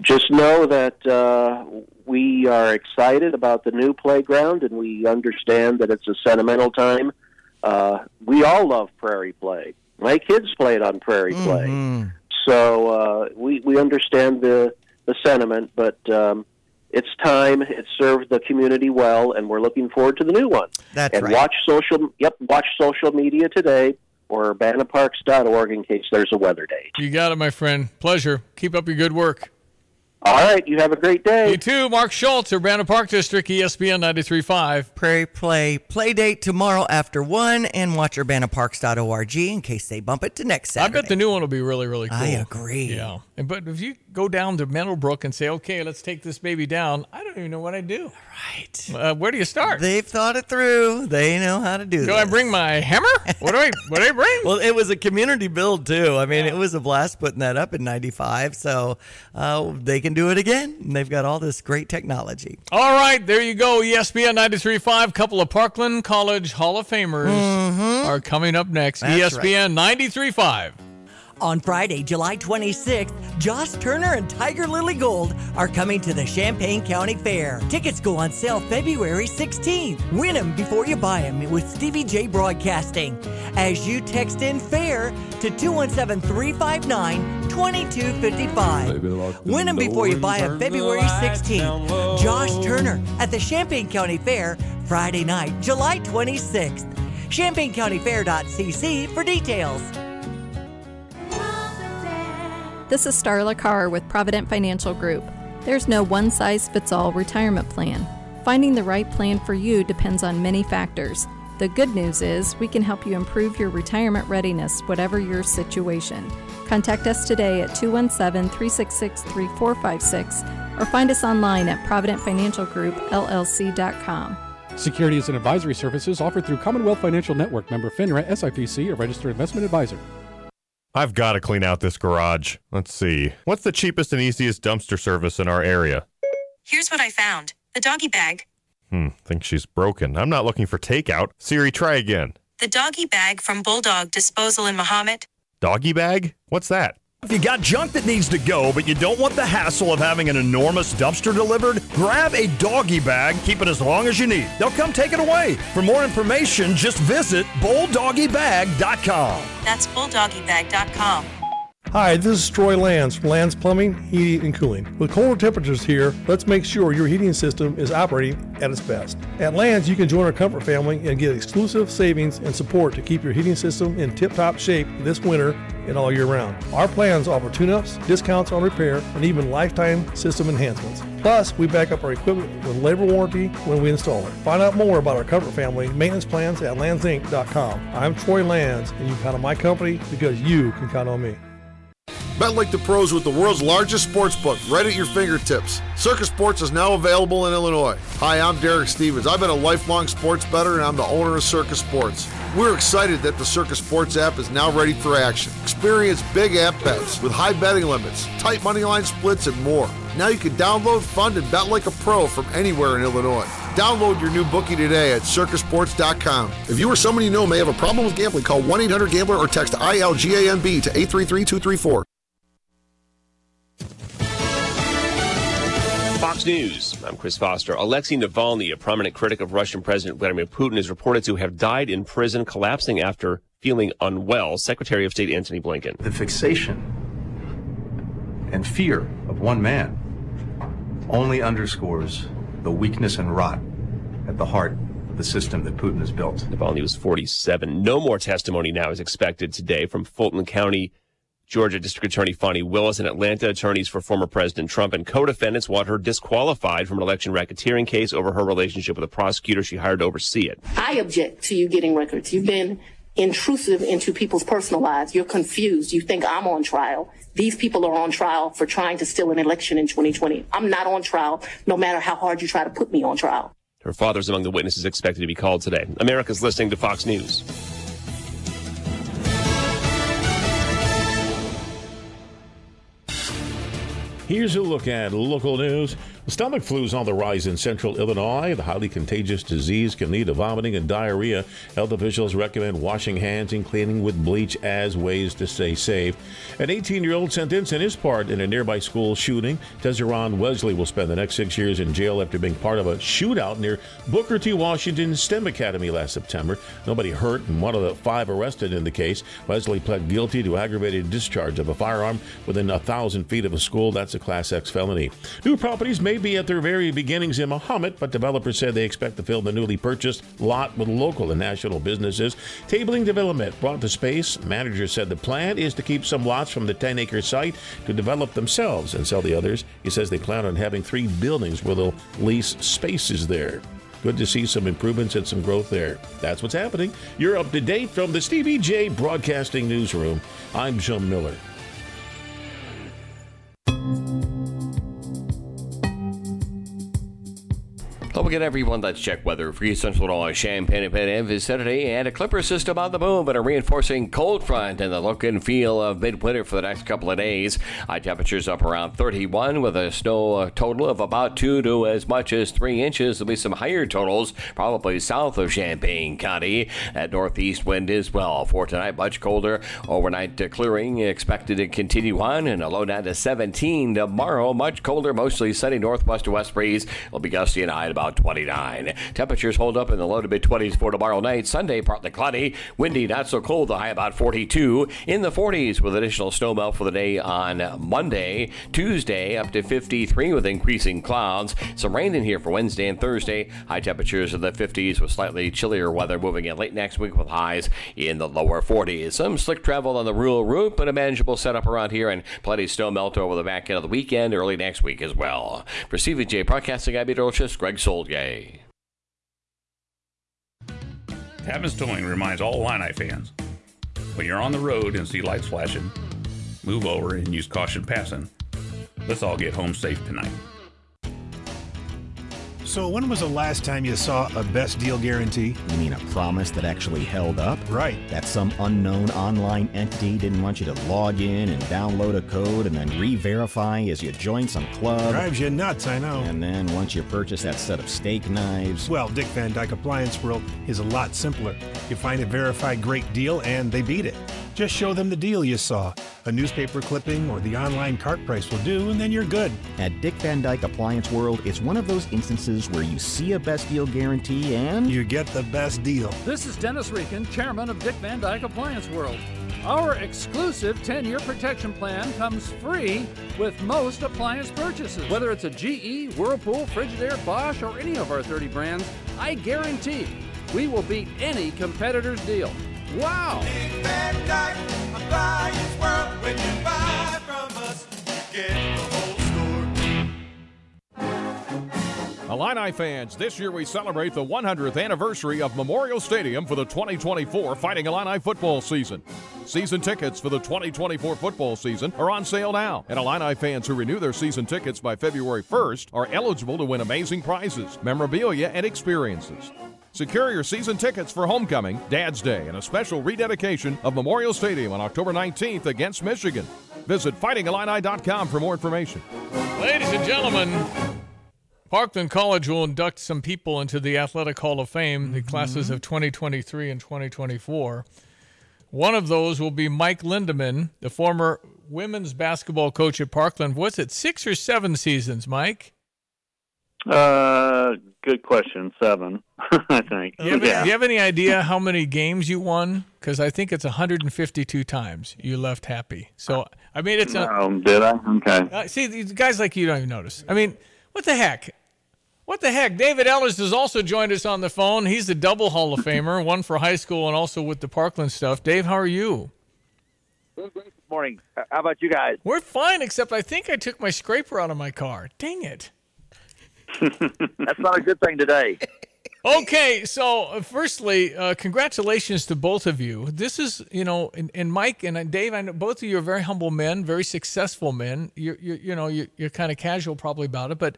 Just know that uh, we are excited about the new playground, and we understand that it's a sentimental time. Uh, we all love Prairie Play. My kids played on Prairie Play, Mm-hmm. so uh, we we understand the the sentiment. But um, it's time. It served the community well, and we're looking forward to the new one. That's and right. watch social. Yep, watch social media today or urbanaparks.org in case there's a weather date. You got it, my friend. Pleasure. Keep up your good work. All right, you have a great day. You too, Mark Schultz, Urbana Park District, ESPN 93.5. Prairie Play play date tomorrow after 1 and watch urbanaparks.org in case they bump it to next Saturday. I bet the new one will be really, really cool. I agree. Yeah. And, but if you go down to Meadowbrook and say, okay, let's take this baby down, I don't even know what I do. Right. Uh, where do you start? They've thought it through. They know how to do do this. I bring my hammer? What do I, what do I bring? [laughs] Well, it was a community build too. I mean, it was a blast putting that up in '95. So uh, they can do it again. And they've got all this great technology. All right, there you go. ESPN 93.5. Couple of Parkland College Hall of Famers are coming up next. That's ESPN 93.5. On Friday, July 26th, Josh Turner and Tiger Lily Gold are coming to the Champaign County Fair. Tickets go on sale February 16th. Win them before you buy them with Stevie Jay Broadcasting. As you text in FAIR to 217 359 2255. Win them before you buy them February 16th. Josh Turner at the Champaign County Fair, Friday night, July 26th. ChampaignCountyFair.cc for details. This is Starla Carr with Provident Financial Group. There's no one size fits all retirement plan. Finding the right plan for you depends on many factors. The good news is we can help you improve your retirement readiness, whatever your situation. Contact us today at 217 366 3456 or find us online at providentfinancialgroupllc.com. Securities and advisory services offered through Commonwealth Financial Network member FINRA SIPC, a registered investment advisor. I've got to clean out this garage. Let's see. What's the cheapest and easiest dumpster service in our area? Here's what I found the doggy bag. Hmm, think she's broken. I'm not looking for takeout. Siri, try again. The doggy bag from Bulldog Disposal in Mahomet. Doggy bag? What's that? If you got junk that needs to go, but you don't want the hassle of having an enormous dumpster delivered, grab a doggy bag, keep it as long as you need. They'll come take it away. For more information, just visit bulldoggybag.com. That's bulldoggybag.com. Hi, this is Troy Lands from Lands Plumbing, Heating, and Cooling. With colder temperatures here, let's make sure your heating system is operating at its best. At Lands, you can join our comfort family and get exclusive savings and support to keep your heating system in tip top shape this winter and all year round. Our plans offer tune ups, discounts on repair, and even lifetime system enhancements. Plus, we back up our equipment with labor warranty when we install it. Find out more about our comfort family maintenance plans at landsinc.com. I'm Troy Lands, and you count on my company because you can count on me. Bet like the pros with the world's largest sports book right at your fingertips. Circa Sports is now available in Illinois. Hi, I'm Derek Stevens. I've been a lifelong sports bettor and I'm the owner of Circa Sports. We're excited that the Circa Sports app is now ready for action. Experience big app bets with high betting limits, tight money line splits, and more. Now you can download, fund, and bet like a pro from anywhere in Illinois. Download your new bookie today at circasports.com. If you or someone you know may have a problem with gambling, call 1 800 Gambler or text ILGAMB to 833 234. Fox News. I'm Chris Foster. Alexei Navalny, a prominent critic of Russian President Vladimir Putin, is reported to have died in prison, collapsing after feeling unwell. Secretary of State Antony Blinken. The fixation and fear of one man only underscores the weakness and rot at the heart of the system that Putin has built. Navalny was 47. No more testimony now is expected today from Fulton County Georgia District Attorney Fani Willis and Atlanta attorneys for former President Trump and co-defendants want her disqualified from an election racketeering case over her relationship with a prosecutor she hired to oversee it. I object to you getting records. You've been intrusive into people's personal lives. You're confused. You think I'm on trial. These people are on trial for trying to steal an election in 2020. I'm not on trial, no matter how hard you try to put me on trial. Her father's among the witnesses expected to be called today. America's listening to Fox News. Here's a look at local news. Stomach flu is on the rise in central Illinois. The highly contagious disease can lead to vomiting and diarrhea. Health officials recommend washing hands and cleaning with bleach as ways to stay safe. An 18 year old sentenced in his part in a nearby school shooting. Tezeron Wesley will spend the next six years in jail after being part of a shootout near Booker T. Washington STEM Academy last September. Nobody hurt and one of the five arrested in the case. Wesley pled guilty to aggravated discharge of a firearm within a thousand feet of a school. That's a Class X felony. New properties may be at their very beginnings in Mahomet, but developers said they expect to fill the newly purchased lot with local and national businesses. Tabling Development brought the space. Manager said the plan is to keep some lots from the 10 acre site to develop themselves and sell the others. He says they plan on having three buildings where they'll lease spaces there. Good to see some improvements and some growth there. That's what's happening. You're up to date from the Stevie Jay Broadcasting Newsroom. I'm Jim Miller. Hello again, everyone. Let's check weather for Central Illinois, Champaign and Penn vicinity, and a clipper system on the move, and a reinforcing cold front and the look and feel of midwinter for the next couple of days. High temperatures up around 31 with a snow uh, total of about two to as much as three inches. There'll be some higher totals, probably south of Champaign County. That northeast wind as well. For tonight, much colder. Overnight uh, clearing expected to continue on, and a low down to 17 tomorrow. Much colder, mostly sunny northwest to west breeze. Will be gusty and high at about 29. Temperatures hold up in the low to mid 20s for tomorrow night. Sunday, partly cloudy, windy, not so cold. The high about 42. In the 40s with additional snowmelt for the day on Monday. Tuesday, up to 53 with increasing clouds. Some rain in here for Wednesday and Thursday. High temperatures in the 50s with slightly chillier weather moving in late next week with highs in the lower 40s. Some slick travel on the rural route, but a manageable setup around here and plenty of snow melt over the back end of the weekend, early next week as well. For Stevie Jay Broadcasting, I'm meteorologist Greg Soulje. Tapman's Towing reminds all Illini fans when you're on the road and see lights flashing, move over and use caution passing. Let's all get home safe tonight. So, when was the last time you saw a best deal guarantee? You mean a promise that actually held up? Right. That some unknown online entity didn't want you to log in and download a code and then re verify as you join some club. Drives you nuts, I know. And then once you purchase that set of steak knives. Well, Dick Van Dyke Appliance World is a lot simpler. You find a verified great deal and they beat it. Just show them the deal you saw. A newspaper clipping or the online cart price will do, and then you're good. At Dick Van Dyke Appliance World, it's one of those instances where you see a best deal guarantee and you get the best deal. This is Dennis Reekin, chairman of Dick Van Dyke Appliance World. Our exclusive 10 year protection plan comes free with most appliance purchases. Whether it's a GE, Whirlpool, Frigidaire, Bosch, or any of our 30 brands, I guarantee we will beat any competitor's deal. Wow! Illini fans, this year we celebrate the 100th anniversary of Memorial Stadium for the 2024 Fighting Illini football season. Season tickets for the 2024 football season are on sale now, and Illini fans who renew their season tickets by February 1st are eligible to win amazing prizes, memorabilia, and experiences. Secure your season tickets for homecoming, Dad's Day, and a special rededication of Memorial Stadium on October 19th against Michigan. Visit fightingillini.com for more information. Ladies and gentlemen, Parkland College will induct some people into the Athletic Hall of Fame, the classes of 2023 and 2024. One of those will be Mike Lindemann, the former women's basketball coach at Parkland. Was it six or seven seasons, Mike? Uh, good question. Seven, [laughs] I think. Do you, have, yeah. do you have any idea how many games you won? Because I think it's 152 times you left happy. So I mean, it's a. Oh, did I? Okay. Uh, see, these guys like you don't even notice. I mean, what the heck? What the heck? David Ellars has also joined us on the phone. He's the double Hall of Famer, [laughs] one for high school and also with the Parkland stuff. Dave, how are you? Good morning. How about you guys? We're fine, except I think I took my scraper out of my car. Dang it. That's not a good thing today. [laughs] Okay, so uh, firstly, uh, congratulations to both of you. This is, you know, and, and Mike and uh, Dave, I know both of you are very humble men, very successful men. You're, you're you know, you're, you're kind of casual probably about it, but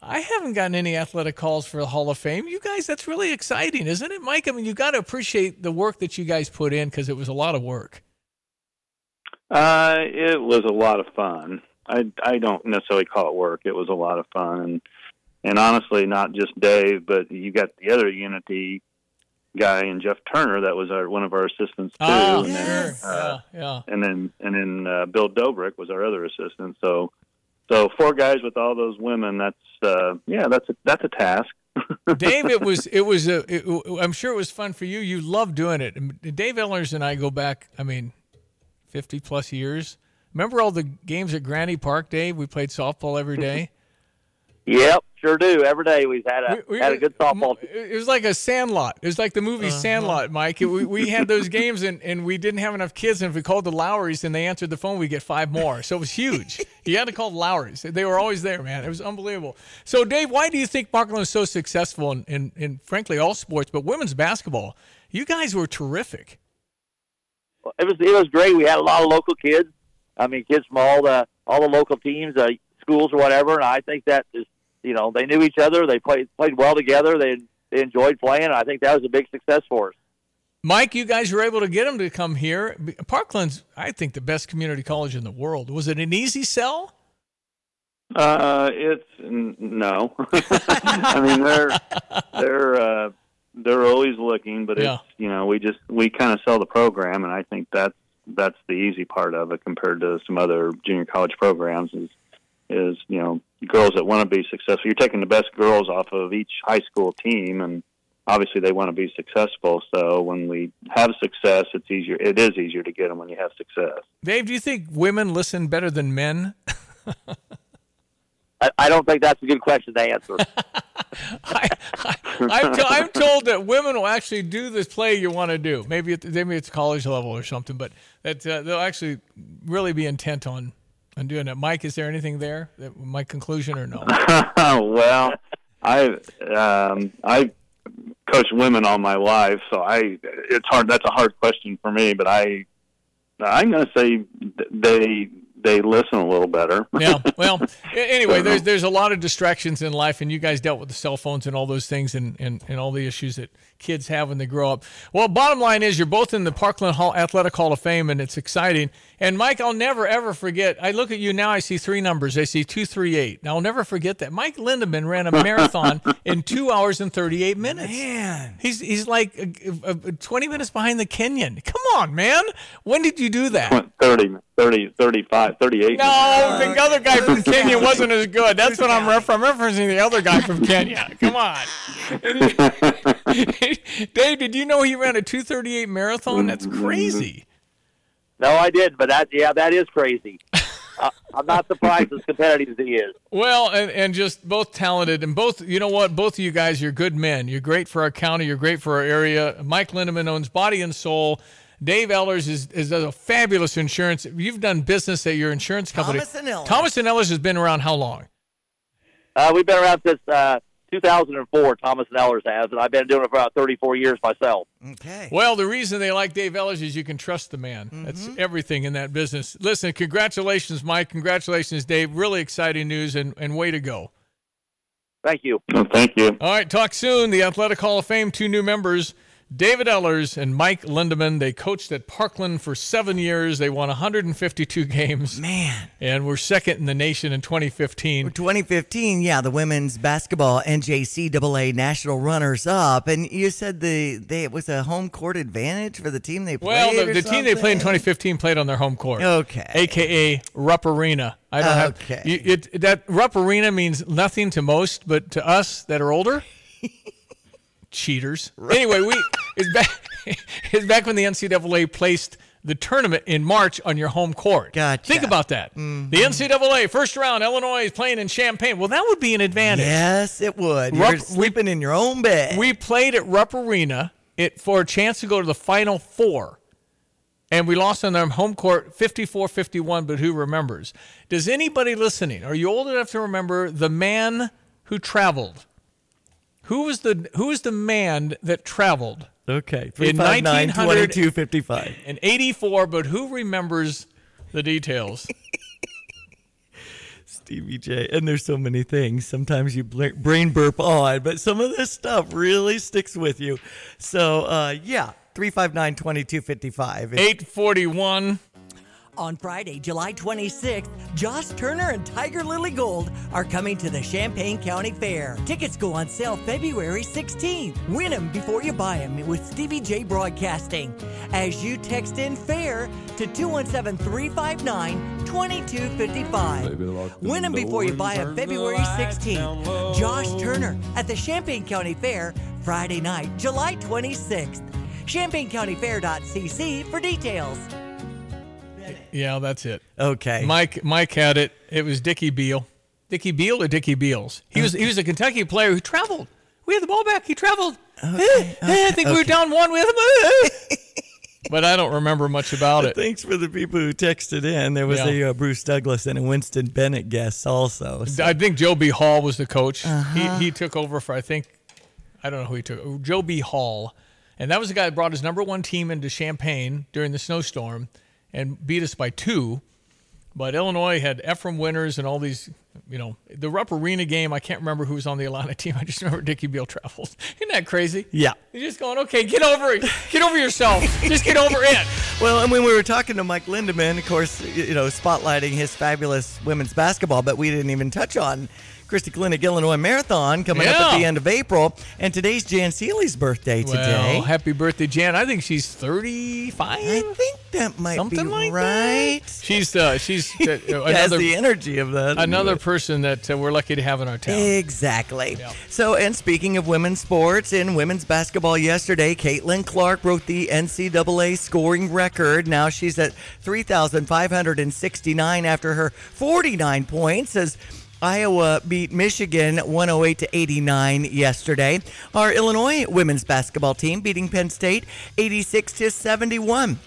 I haven't gotten any athletic calls for the Hall of Fame. You guys, that's really exciting, isn't it, Mike? I mean, you got to appreciate the work that you guys put in because it was a lot of work. Uh, it was a lot of fun. I I don't necessarily call it work. It was a lot of fun, and and honestly, not just Dave, but you got the other Unity guy and Jeff Turner that was our one of our assistants too. Oh, and then, sure. uh, yeah, yeah. and then and then uh, Bill Dobrik was our other assistant. So so four guys with all those women. That's uh, yeah, that's a that's a task. [laughs] Dave, it was it was a. It, I'm sure it was fun for you. You love doing it. Dave Ellars and I go back. I mean, fifty plus years. Remember all the games at Granny Park, Dave? We played softball every [laughs] day. Yep, sure do. Every day we've had a We- we- had a good softball. It was like a Sandlot. It was like the movie Sandlot, Mike. It- we, we had those games, and, and we didn't have enough kids. And if we called the Lowrys and they answered the phone, we get five more. So it was huge. [laughs] you had to call the Lowrys. They were always there, man. It was unbelievable. So, Dave, why do you think Parkland is so successful in, in, in, frankly, all sports, but women's basketball? You guys were terrific. It was it was great. We had a lot of local kids. I mean, kids from all the all the local teams, uh, schools or whatever. And I think that is, you know, they knew each other. They played played well together. They they enjoyed playing. I think that was a big success for us. Mike, you guys were able to get them to come here. Parkland's, I think, the best community college in the world. Was it an easy sell? Uh, it's n- no. [laughs] I mean, they're they're uh, they're always looking, but Yeah. it's you know we just we kind of sell the program, and I think that's that's the easy part of it compared to some other junior college programs. Is is you know girls that want to be successful. You're taking the best girls off of each high school team, and obviously they want to be successful. So when we have success, it's easier. It is easier to get them when you have success. Dave, do you think women listen better than men? I, I don't think that's a good question to answer. [laughs] I'm, to, I'm told that women will actually do this play you want to do. Maybe at, maybe it's college level or something, but that uh, they'll actually really be intent on on doing it. Mike, is there anything there? That, my conclusion or no? [laughs] well, I um, I coached women all my life, so I it's hard. That's a hard question for me, but I I'm going to say they they listen a little better. yeah. Well, [laughs] anyway, there's there's a lot of distractions in life, and you guys dealt with the cell phones and all those things, and, and, and all the issues that kids have when they grow up. Well, bottom line is you're both in the Parkland Hall Athletic Hall of Fame, and it's exciting. And Mike, I'll never ever forget. I look at you now. I see three numbers. I see two, three, eight. Now I'll never forget that. Mike Lindemann ran a marathon [laughs] in two hours and 38 minutes. Man, he's he's like uh, uh, 20 minutes behind the Kenyan. Come on, man. When did you do that? 30, 30, 35, 38. No, the other guy from Kenya [laughs] wasn't as good. That's what I'm, ref- I'm referencing. The other guy from Kenya. Come on, [laughs] Dave. Did you know he ran a 2:38 marathon? That's crazy. No, I did, but that yeah, that is crazy. [laughs] uh, I'm not surprised as competitive as he is. Well, and, and just both talented and both, you know what? Both of you guys, you're good men. You're great for our county. You're great for our area. Mike Lindemann owns Body and Soul. Dave Ellars is, is a fabulous insurance. You've done business at your insurance company. Thomas and Ellars. Thomas and Ellars has been around how long? Uh, we've been around since uh, 2004. Thomas and Ellars has, and I've been doing it for about 34 years myself. Okay. Well, the reason they like Dave Ellars is you can trust the man. That's everything in that business. Listen, congratulations, Mike. Congratulations, Dave. Really exciting news and, and way to go. Thank you. thank you. All right, talk soon. The Athletic Hall of Fame, two new members, David Ellars and Mike Lindemann. They coached at Parkland for seven years. They won 152 games. Man. And were second in the nation in 2015. 2015, yeah, the women's basketball NJCAA national runners up, and you said the they it was a home court advantage for the team they played. Well, the, the team they played in 2015 played on their home court. Okay. AKA Rupp Arena. I don't have you, it. That Rupp Arena means nothing to most, but to us that are older, [laughs] cheaters. Anyway, we it's back. [laughs] It's back when the NCAA placed the tournament in March on your home court. Gotcha. Think about that. Mm-hmm. The NCAA first round, Illinois is playing in Champaign. Well, that would be an advantage. Yes, it would. Rupp- You're sleeping in your own bed. We played at Rupp Arena it for a chance to go to the Final Four. And we lost on their home court 54 51, but who remembers? Does anybody listening, are you old enough to remember the man who traveled? Who was the who was the man that traveled? Okay, In 359 1900 2255. In 84, but who remembers the details? [laughs] Stevie Jay. And there's so many things. Sometimes you brain burp on, but some of this stuff really sticks with you. So, uh, yeah, 359 2255. 841. On Friday, July 26th, Josh Turner and Tiger Lily Gold are coming to the Champaign County Fair. Tickets go on sale February 16th. Win them before you buy them with Stevie Jay Broadcasting. As you text in FAIR to 217 359 2255. Win them before you buy them February 16th. Josh Turner at the Champaign County Fair, Friday night, July 26th. ChampaignCountyFair.cc for details. Yeah, that's it. Okay. Mike Mike had it. It was Dickie Beal. Dickie Beal or Dickie Beals? He was he was a Kentucky player who traveled. We had the ball back. He traveled. Eh, eh, I think we were down one with him. [laughs] but I don't remember much about it. Thanks for the people who texted in. There was Yeah. a uh, Bruce Douglas and a Winston Bennett guest also. So- I think Joe B. Hall was the coach. Uh-huh. He he took over for I think I don't know who he took. Joe B. Hall, and that was the guy that brought his number one team into Champaign during the snowstorm and beat us by two. But Illinois had Efrem Winters and all these, you know, the Rupp Arena game. I can't remember who was on the Atlanta team. [laughs] I just remember Dickie Beal travels. [laughs] Isn't that crazy? Yeah. You're just going, okay, get over it. Get over yourself. just get over it. [laughs] Well, and when we were talking to Mike Lindemann, of course, you know, spotlighting his fabulous women's basketball, but we didn't even touch on Christie Clinic Illinois Marathon coming up at the end of April. And today's Jan Seeley's birthday today. Well, happy birthday, Jan. I think she's 35. I think that might Something be like right. She's uh, she's uh, [laughs] Has the energy of that. another person that uh, we're lucky to have in our town. Exactly. So, and speaking of women's sports, in women's basketball yesterday, Caitlin Clark broke the NCAA scoring record. Now she's at 3,569 after her 49 points as Iowa beat Michigan 108 to 89 yesterday. Our Illinois women's basketball team beating Penn State 86 to 71.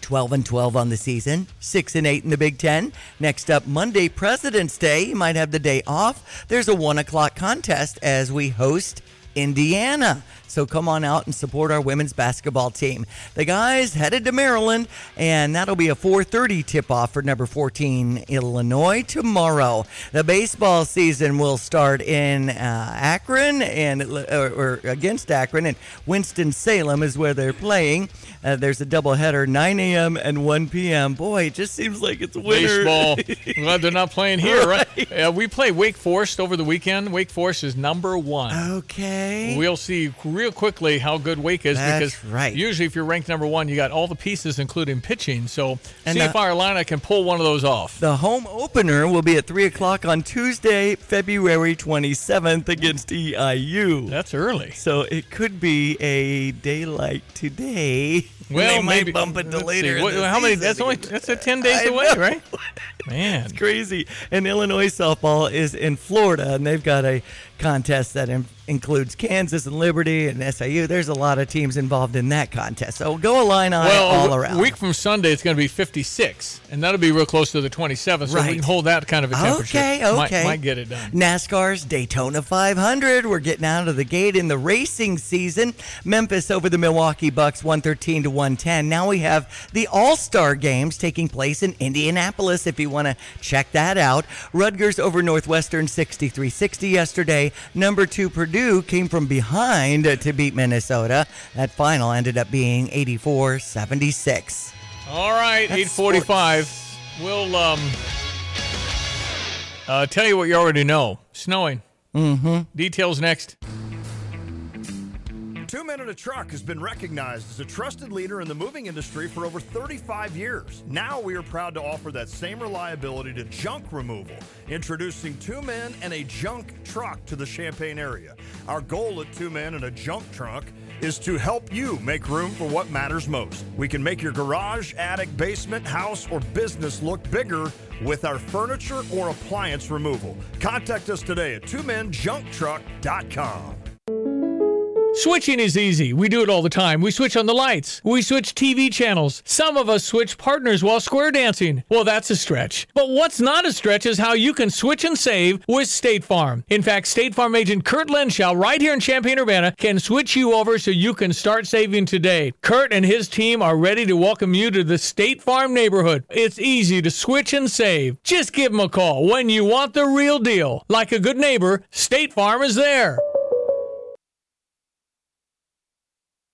12 and 12 on the season, 6 and 8 in the Big Ten. Next up, Monday, President's Day. You might have the day off. There's a 1 o'clock contest as we host Indiana. So come on out and support our women's basketball team. The guys headed to Maryland, and that'll be a 4:30 tip-off for number 14 Illinois tomorrow. The baseball season will start in uh, Akron and or, or against Akron, and Winston Salem is where they're playing. Uh, there's a doubleheader, 9 a.m. and 1 p.m. Boy, it just seems like it's winter. Baseball. [laughs] Glad they're not playing here, right? Uh, we play Wake Forest over the weekend. Wake Forest is number one. Okay. We'll see real quickly how good Wake is That's because right. usually if you're ranked number one, you got all the pieces, including pitching. So And see the- if our Illini can pull one of those off. The home opener will be at 3 o'clock on Tuesday, February 27th against EIU. That's early. So it could be a day like today. [laughs] Well, they might maybe bump it to later. What- how many? That's only that's a ten days I away, know. right? [laughs] Man, It's crazy. And Illinois softball is in Florida, and they've got a contest that in- includes Kansas and Liberty and SIU. There's a lot of teams involved in that contest. So go Illini well, all a around. week from Sunday, it's going to be 56, and that'll be real close to the 27th. So we can hold that kind of a temperature. Okay, Might- okay. Might, get it done. NASCAR's Daytona 500. We're getting out of the gate in the racing season. Memphis over the Milwaukee Bucks 113 to 110. Now we have the All-Star games taking place in Indianapolis if you want to check that out. Rutgers over Northwestern 63-60 yesterday. Number 2 Purdue came from behind to beat Minnesota. That final ended up being 84-76. All right, That's 845. We'll um, uh, tell you what you already know. Snowing. Mm-hmm. Details next. Men in a Truck has been recognized as a trusted leader in the moving industry for over 35 years. Now we are proud to offer that same reliability to junk removal, introducing Two Men and a Junk Truck to the Champaign area. Our goal at Two Men and a Junk Truck is to help you make room for what matters most. We can make your garage, attic, basement, house, or business look bigger with our furniture or appliance removal. Contact us today at twomenjuncktruck.com. Switching is easy. We do it all the time. We switch on the lights. We switch TV channels. Some of us switch partners while square dancing. Well, that's a stretch. But what's not a stretch is how you can switch and save with State Farm. In fact, State Farm agent Kurt Lenschow, right here in Champaign Urbana, can switch you over so you can start saving today. Kurt and his team are ready to welcome you to the State Farm neighborhood. It's easy to switch and save. Just give them a call when you want the real deal. Like a good neighbor, State Farm is there.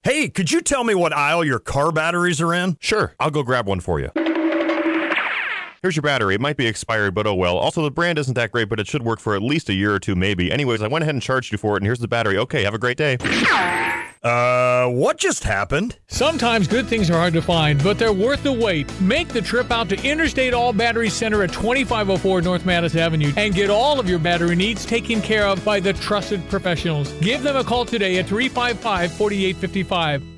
Hey, could you tell me what aisle your car batteries are in? Sure, I'll go grab one for you. Here's your battery. It might be expired, but oh well. Also, the brand isn't that great, but it should work for at least a year or two, maybe. Anyways, I went ahead and charged you for it, and here's the battery. Okay, have a great day. Uh, what just happened? Sometimes good things are hard to find, but they're worth the wait. Make the trip out to Interstate All Battery Center at 2504 North Mattis Avenue and get all of your battery needs taken care of by the trusted professionals. Give them a call today at 355 4855.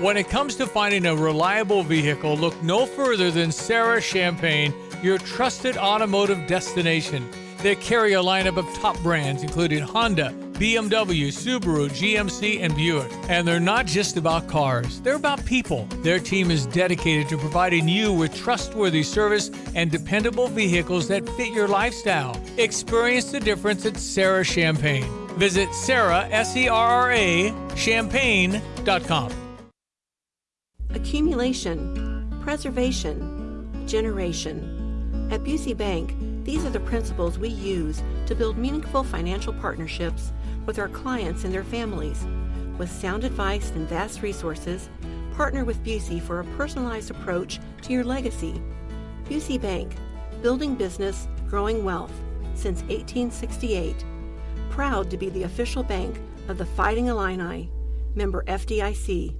When it comes to finding a reliable vehicle, look no further than Serra Champaign, your trusted automotive destination. They carry a lineup of top brands including Honda, BMW, Subaru, GMC, and Buick. And they're not just about cars, they're about people. Their team is dedicated to providing you with trustworthy service and dependable vehicles that fit your lifestyle. Experience the difference at Serra Champaign. Visit Sarah, S E R R A, champaign.com. Accumulation, preservation, generation. At Busey Bank, these are the principles we use to build meaningful financial partnerships with our clients and their families. With sound advice and vast resources, partner with Busey for a personalized approach to your legacy. Busey Bank, building business, growing wealth since 1868. Proud to be the official bank of the Fighting Illini. Member FDIC.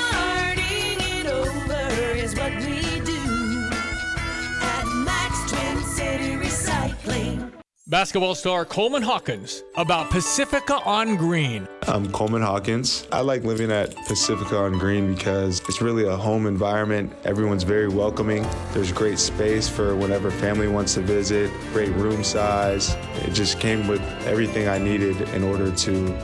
Basketball star Coleman Hawkins about Pacifica on Green. I'm Coleman Hawkins. I like living at Pacifica on Green because it's really a home environment. Everyone's very welcoming. There's great space for whenever family wants to visit, great room size. It just came with everything I needed in order to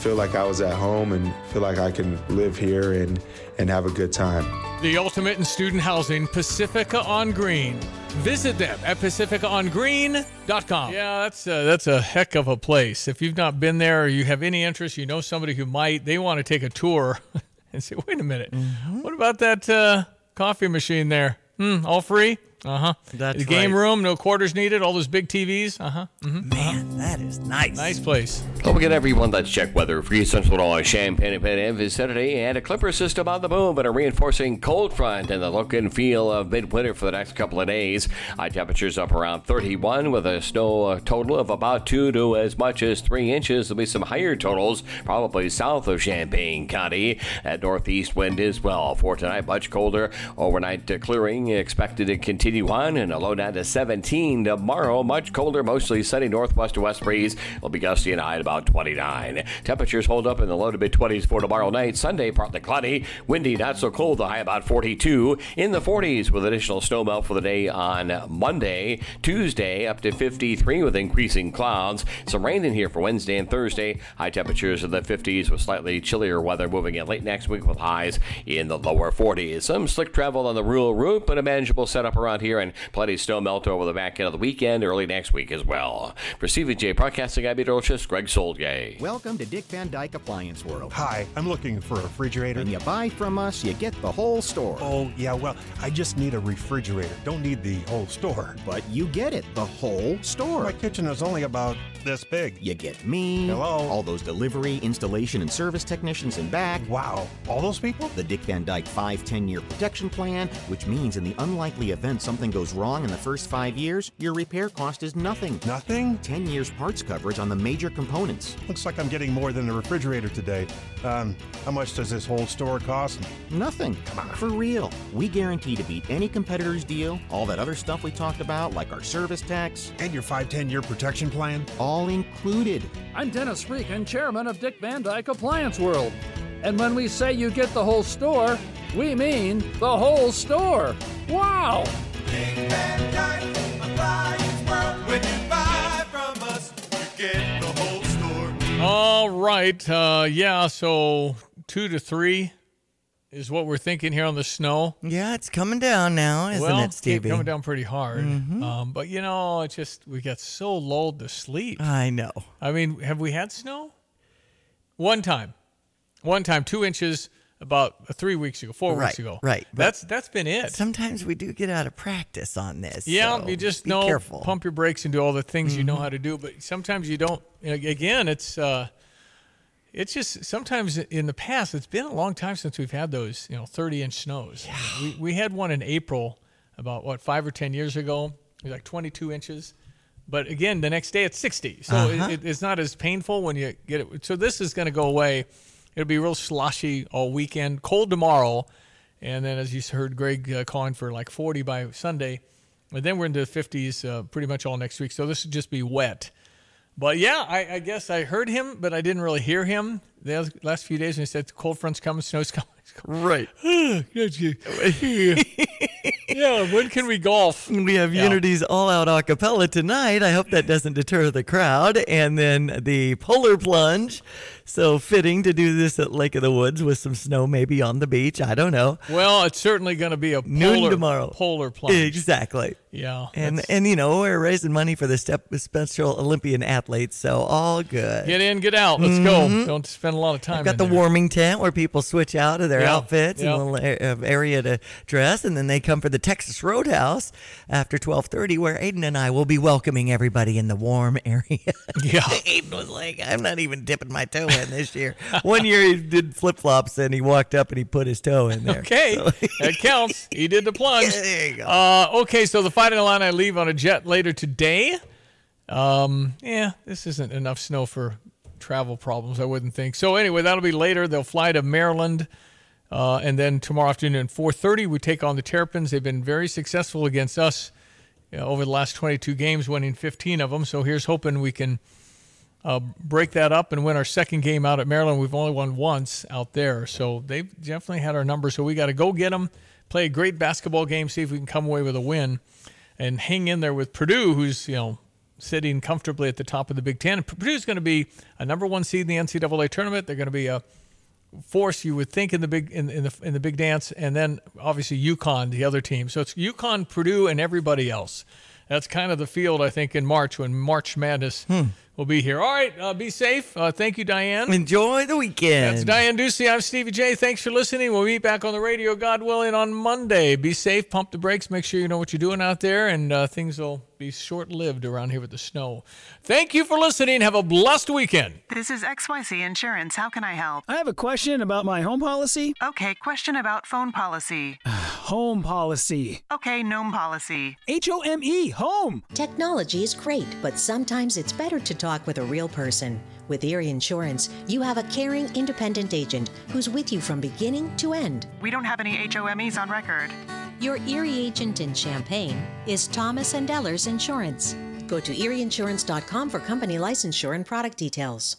feel like I was at home and feel like I can live here and, and have a good time. The ultimate in student housing, Pacifica on Green. Visit them at pacificaongreen.com. Yeah, that's a, that's a heck of a place. If you've not been there or you have any interest, you know somebody who might, they want to take a tour [laughs] and say, wait a minute, what about that uh, coffee machine there? Hmm, all free? Uh huh. That's the game right. room, no quarters needed, all those big TVs. Uh huh. Man, that is nice. Nice place. Don't forget, everyone, let's check weather. Free Central Illinois, Champaign and Penn is Saturday, and a clipper system on the move, and a reinforcing cold front, and the look and feel of midwinter for the next couple of days. High temperatures up around 31, with a snow total of about 2 to as much as 3 inches. There'll be some higher totals, probably south of Champaign County. That northeast wind as well. For tonight, much colder. Overnight uh, clearing expected to continue on, and a low down to 17 tomorrow. Much colder, mostly sunny northwest to west breeze. Will be gusty and high at about 29. Temperatures hold up in the low to mid 20s for tomorrow night. Sunday, partly cloudy, windy, not so cold. The high about 42. In the 40s with additional snow melt for the day on Monday. Tuesday, up to 53 with increasing clouds. Some rain in here for Wednesday and Thursday. High temperatures in the 50s with slightly chillier weather moving in late next week with highs in the lower 40s. Some slick travel on the rural route, but a manageable setup around here and plenty of snow melt over the back end of the weekend, early next week as well. For Stevie Jay Broadcasting, I'm Meteorologist Greg Soulje. Welcome to Dick Van Dyke Appliance World. Hi, I'm looking for a refrigerator. When you buy from us, you get the whole store. Oh, yeah, well, I just need a refrigerator. Don't need the whole store. But you get it, the whole store. My kitchen is only about this big. You get me. Hello. All those delivery, installation, and service technicians in back. Wow, all those people? The Dick Van Dyke 5 10 year protection plan, which means in the unlikely event something goes wrong in the first five years, your repair cost is nothing. Nothing? 10 years parts coverage on the major components. Looks like I'm getting more than a refrigerator today. Um, how much does this whole store cost? Nothing. Come on. For real. We guarantee to beat any competitor's deal, all that other stuff we talked about, like our service tax. And your 5 10 year protection plan? All included. I'm Dennis Regan, chairman of Dick Van Dyke Appliance World. And when we say you get the whole store, we mean the whole store. Wow! All right. Uh, yeah, so two to three is what we're thinking here on the snow. Yeah, it's coming down now, isn't well, it, it's Stevie? coming down pretty hard. Mhm. Um, but you know, it's just we got so lulled to sleep. I know. I mean, have we had snow? One time, one time, two inches about three weeks ago, four Right, weeks ago. right. That's that's been it. Sometimes we do get out of practice on this. Yeah, so you just know careful. pump your brakes and do all the things you know Mhm. how to do, but sometimes you don't. Again, it's uh, it's just sometimes in the past it's been a long time since we've had those you know 30 inch snows. We we had one in April about what five or ten years ago. It was like 22 inches. But again, the next day it's 60, so Uh-huh. it, it, it's not as painful when you get it. So this is going to go away. It'll be real sloshy all weekend. Cold tomorrow, and then as you heard Greg uh, calling for like 40 by Sunday. But then we're into the 50s uh, pretty much all next week. So this would just be wet. But yeah, I, I guess I heard him, but I didn't really hear him the last few days when he said cold front's coming, snow's [laughs] coming. Right. [sighs] [laughs] [laughs] yeah, when can we golf? [laughs] We have Yeah. Unity's All Out Acapella tonight. I hope that doesn't deter the crowd. And then the Polar Plunge. So fitting to do this at Lake of the Woods with some snow maybe on the beach. I don't know. Well, it's certainly going to be a polar, Noon tomorrow. polar plunge. Exactly. Yeah. And that's- and you know we're raising money for the step special Olympian athletes, so all good. Get in, get out. Let's go. Mhm. Don't spend a lot of time. I've got the there. warming tent where people switch out of their Yeah, outfits yeah. and a little area to dress, and then they come for the Texas Roadhouse after 12:30, where Aiden and I will be welcoming everybody in the warm area. [laughs] Yeah. [laughs] Aiden was like, "I'm not even dipping my toe in this year." [laughs] One year he did flip flops and he walked up and he put his toe in there. Okay, So- that counts. He did the plunge. there you go. Uh, okay, so the Fighting I leave on a jet later today. Um, yeah, this isn't enough snow for travel problems, I wouldn't think. So anyway, that'll be later. They'll fly to Maryland, uh, and then tomorrow afternoon at 4:30 we take on the Terrapins. They've been very successful against us you know, over the last 22 games, winning 15 of them. So here's hoping we can uh, break that up and win our second game out at Maryland. We've only won once out there, so they've definitely had our number. So we got to go get them, play a great basketball game, see if we can come away with a win, and hang in there with Purdue, who's you know sitting comfortably at the top of the Big Ten. Purdue's going to be a number one seed in the NCAA tournament. They're going to be a force you would think in the big in, in the in the big dance, and then obviously UConn, the other team. So it's UConn, Purdue, and everybody else. That's kind of the field I think in March when March Madness will be here. All right, uh, be safe. Uh, thank you, Diane. Enjoy the weekend. That's Diane Ducey. I'm Stevie Jay. Thanks for listening. We'll meet back on the radio, God willing, on Monday. Be safe. Pump the brakes. Make sure you know what you're doing out there, and uh, things will be short-lived around here with the snow. Thank you for listening. Have a blessed weekend. This is XYZ Insurance. How can I help? I have a question about my home policy. Okay, question about phone policy. [sighs] Home policy. Okay, gnome policy. H O M E, home. Technology is great, but sometimes it's better to talk with a real person. With Erie Insurance, you have a caring, independent agent who's with you from beginning to end. We don't have any HOMEs on record. Your Erie agent in Champaign is Thomas and Ellars Insurance. Go to erieinsurance.com for company licensure and product details.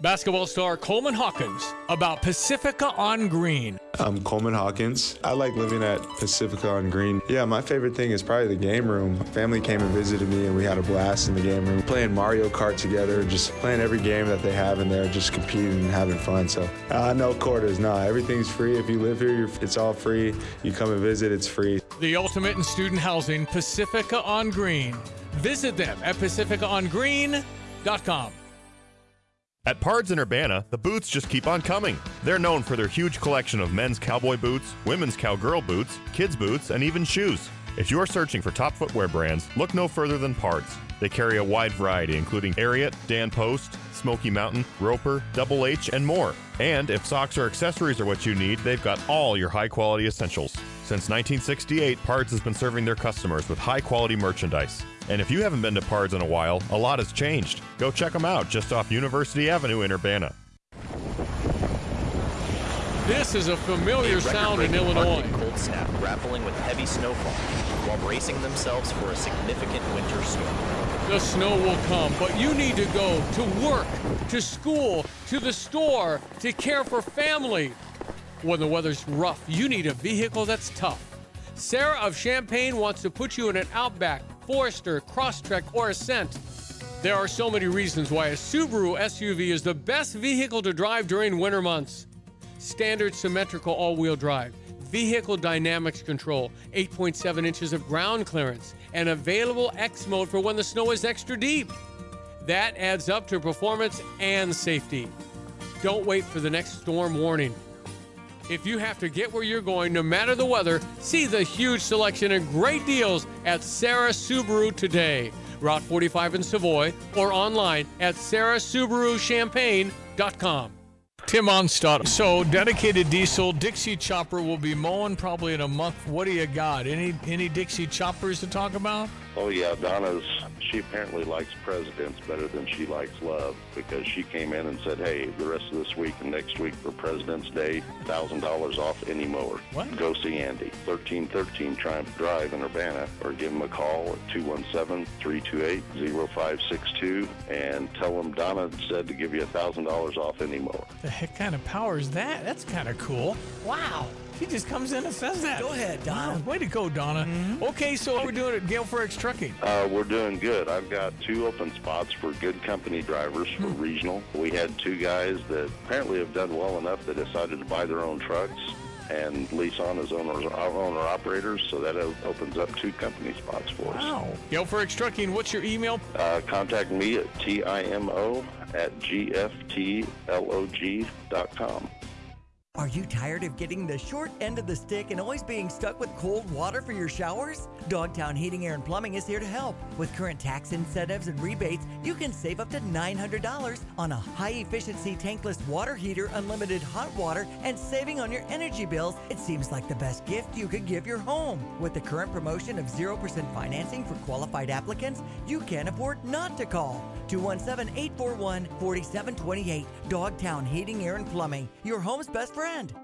Basketball star Coleman Hawkins about Pacifica on Green. I'm Coleman Hawkins. I like living at Pacifica on Green. Yeah, my favorite thing is probably the game room. My family came and visited me, and we had a blast in the game room, playing Mario Kart together, just playing every game that they have in there, just competing and having fun. So, uh, no quarters, no. Everything's free. If you live here, it's all free. You come and visit, it's free. The ultimate in student housing, Pacifica on Green. Visit them at pacificaongreen.com. At Pards in Urbana, the boots just keep on coming. They're known for their huge collection of men's cowboy boots, women's cowgirl boots, kids' boots, and even shoes. If you're searching for top footwear brands, look no further than Pards. They carry a wide variety, including Ariat, Dan Post, Smoky Mountain, Roper, Double H, and more. And if socks or accessories are what you need, they've got all your high quality essentials. Since 1968, Pards has been serving their customers with high quality merchandise. And if you haven't been to Pards in a while, a lot has changed. Go check them out just off University Avenue in Urbana. This is a familiar sound in Illinois. Cold snap grappling with heavy snowfall while bracing themselves for a significant winter storm. The snow will come, but you need to go to work, to school, to the store, to care for family. When the weather's rough, you need a vehicle that's tough. Serra of Champaign wants to put you in an Outback, Forester, Crosstrek, or Ascent. There are so many reasons why a Subaru SUV is the best vehicle to drive during winter months. Standard symmetrical all wheel drive, vehicle dynamics control, 8.7 inches of ground clearance, and available X mode for when the snow is extra deep. That adds up to performance and safety. Don't wait for the next storm warning. If you have to get where you're going, no matter the weather, see the huge selection and great deals at Serra Subaru today. Route 45 in Savoy or online at serrasubaruchampaign.com. Tim Onstad. So, dedicated diesel Dixie chopper will be mowing probably in a month. What do you got? Any any Dixie choppers to talk about? Oh yeah, Donna's. She apparently likes presidents better than she likes love because she came in and said, "Hey, the rest of this week and next week for President's Day, thousand dollars off any mower." What? Go see Andy, thirteen thirteen Triumph Drive in Urbana, or give him a call at 217-328-0562 and tell him Donna said to give you a thousand dollars off any mower. The heck kind of power is that? That's kind of cool. Wow. He just comes in and says that. Go ahead, Donna. Wow, way to go, Donna. Okay, so what we're doing at Gale Ferrex Trucking. Uh, we're doing good. I've got two open spots for good company drivers for Hmm. regional. We had two guys that apparently have done well enough that decided to buy their own trucks and lease on as owners, owner operators. So that opens up two company spots for us. Wow. Gale Ferrex Trucking, what's your email? Uh, contact me at timo at gftlog.com. Are you tired of getting the short end of the stick and always being stuck with cold water for your showers? Dogtown Heating, Air, and Plumbing is here to help. With current tax incentives and rebates, you can save up to $900 on a high efficiency tankless water heater, unlimited hot water, and saving on your energy bills. It seems like the best gift you could give your home. With the current promotion of 0% financing for qualified applicants, you can't afford not to call. 217 841 4728. Dogtown Heating, Air, and Plumbing, your home's best friend.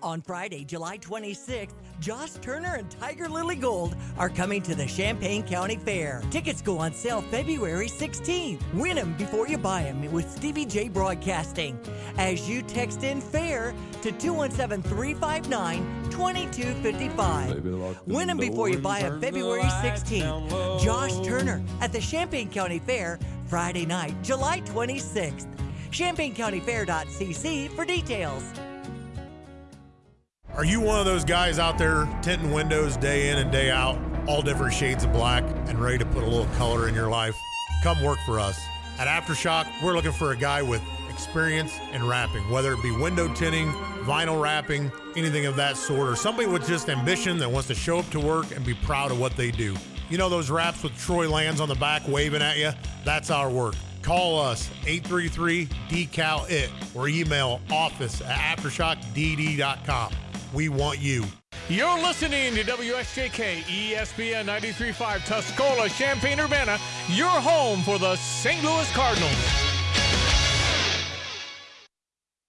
On Friday, July 26th, Josh Turner and Tiger Lily Gold are coming to the Champaign County Fair. Tickets go on sale February 16th. Win them before you buy them with Stevie Jay Broadcasting. As you text in FAIR to 217 359 2255. Win them before you buy them February 16th. Josh Turner at the Champaign County Fair, Friday night, July 26th. ChampaignCountyFair.cc for details. Are you one of those guys out there tinting windows day in and day out, all different shades of black, and ready to put a little color in your life? Come work for us. At Aftershock, we're looking for a guy with experience in wrapping, whether it be window tinting, vinyl wrapping, anything of that sort, or somebody with just ambition that wants to show up to work and be proud of what they do. You know those wraps with Troy Lands on the back waving at you? That's our work. Call us 833 decal it or email office at aftershockdd.com. We want you. You're listening to WSJK ESPN 93.5 Tuscola, Champaign Urbana, your home for the St. Louis Cardinals.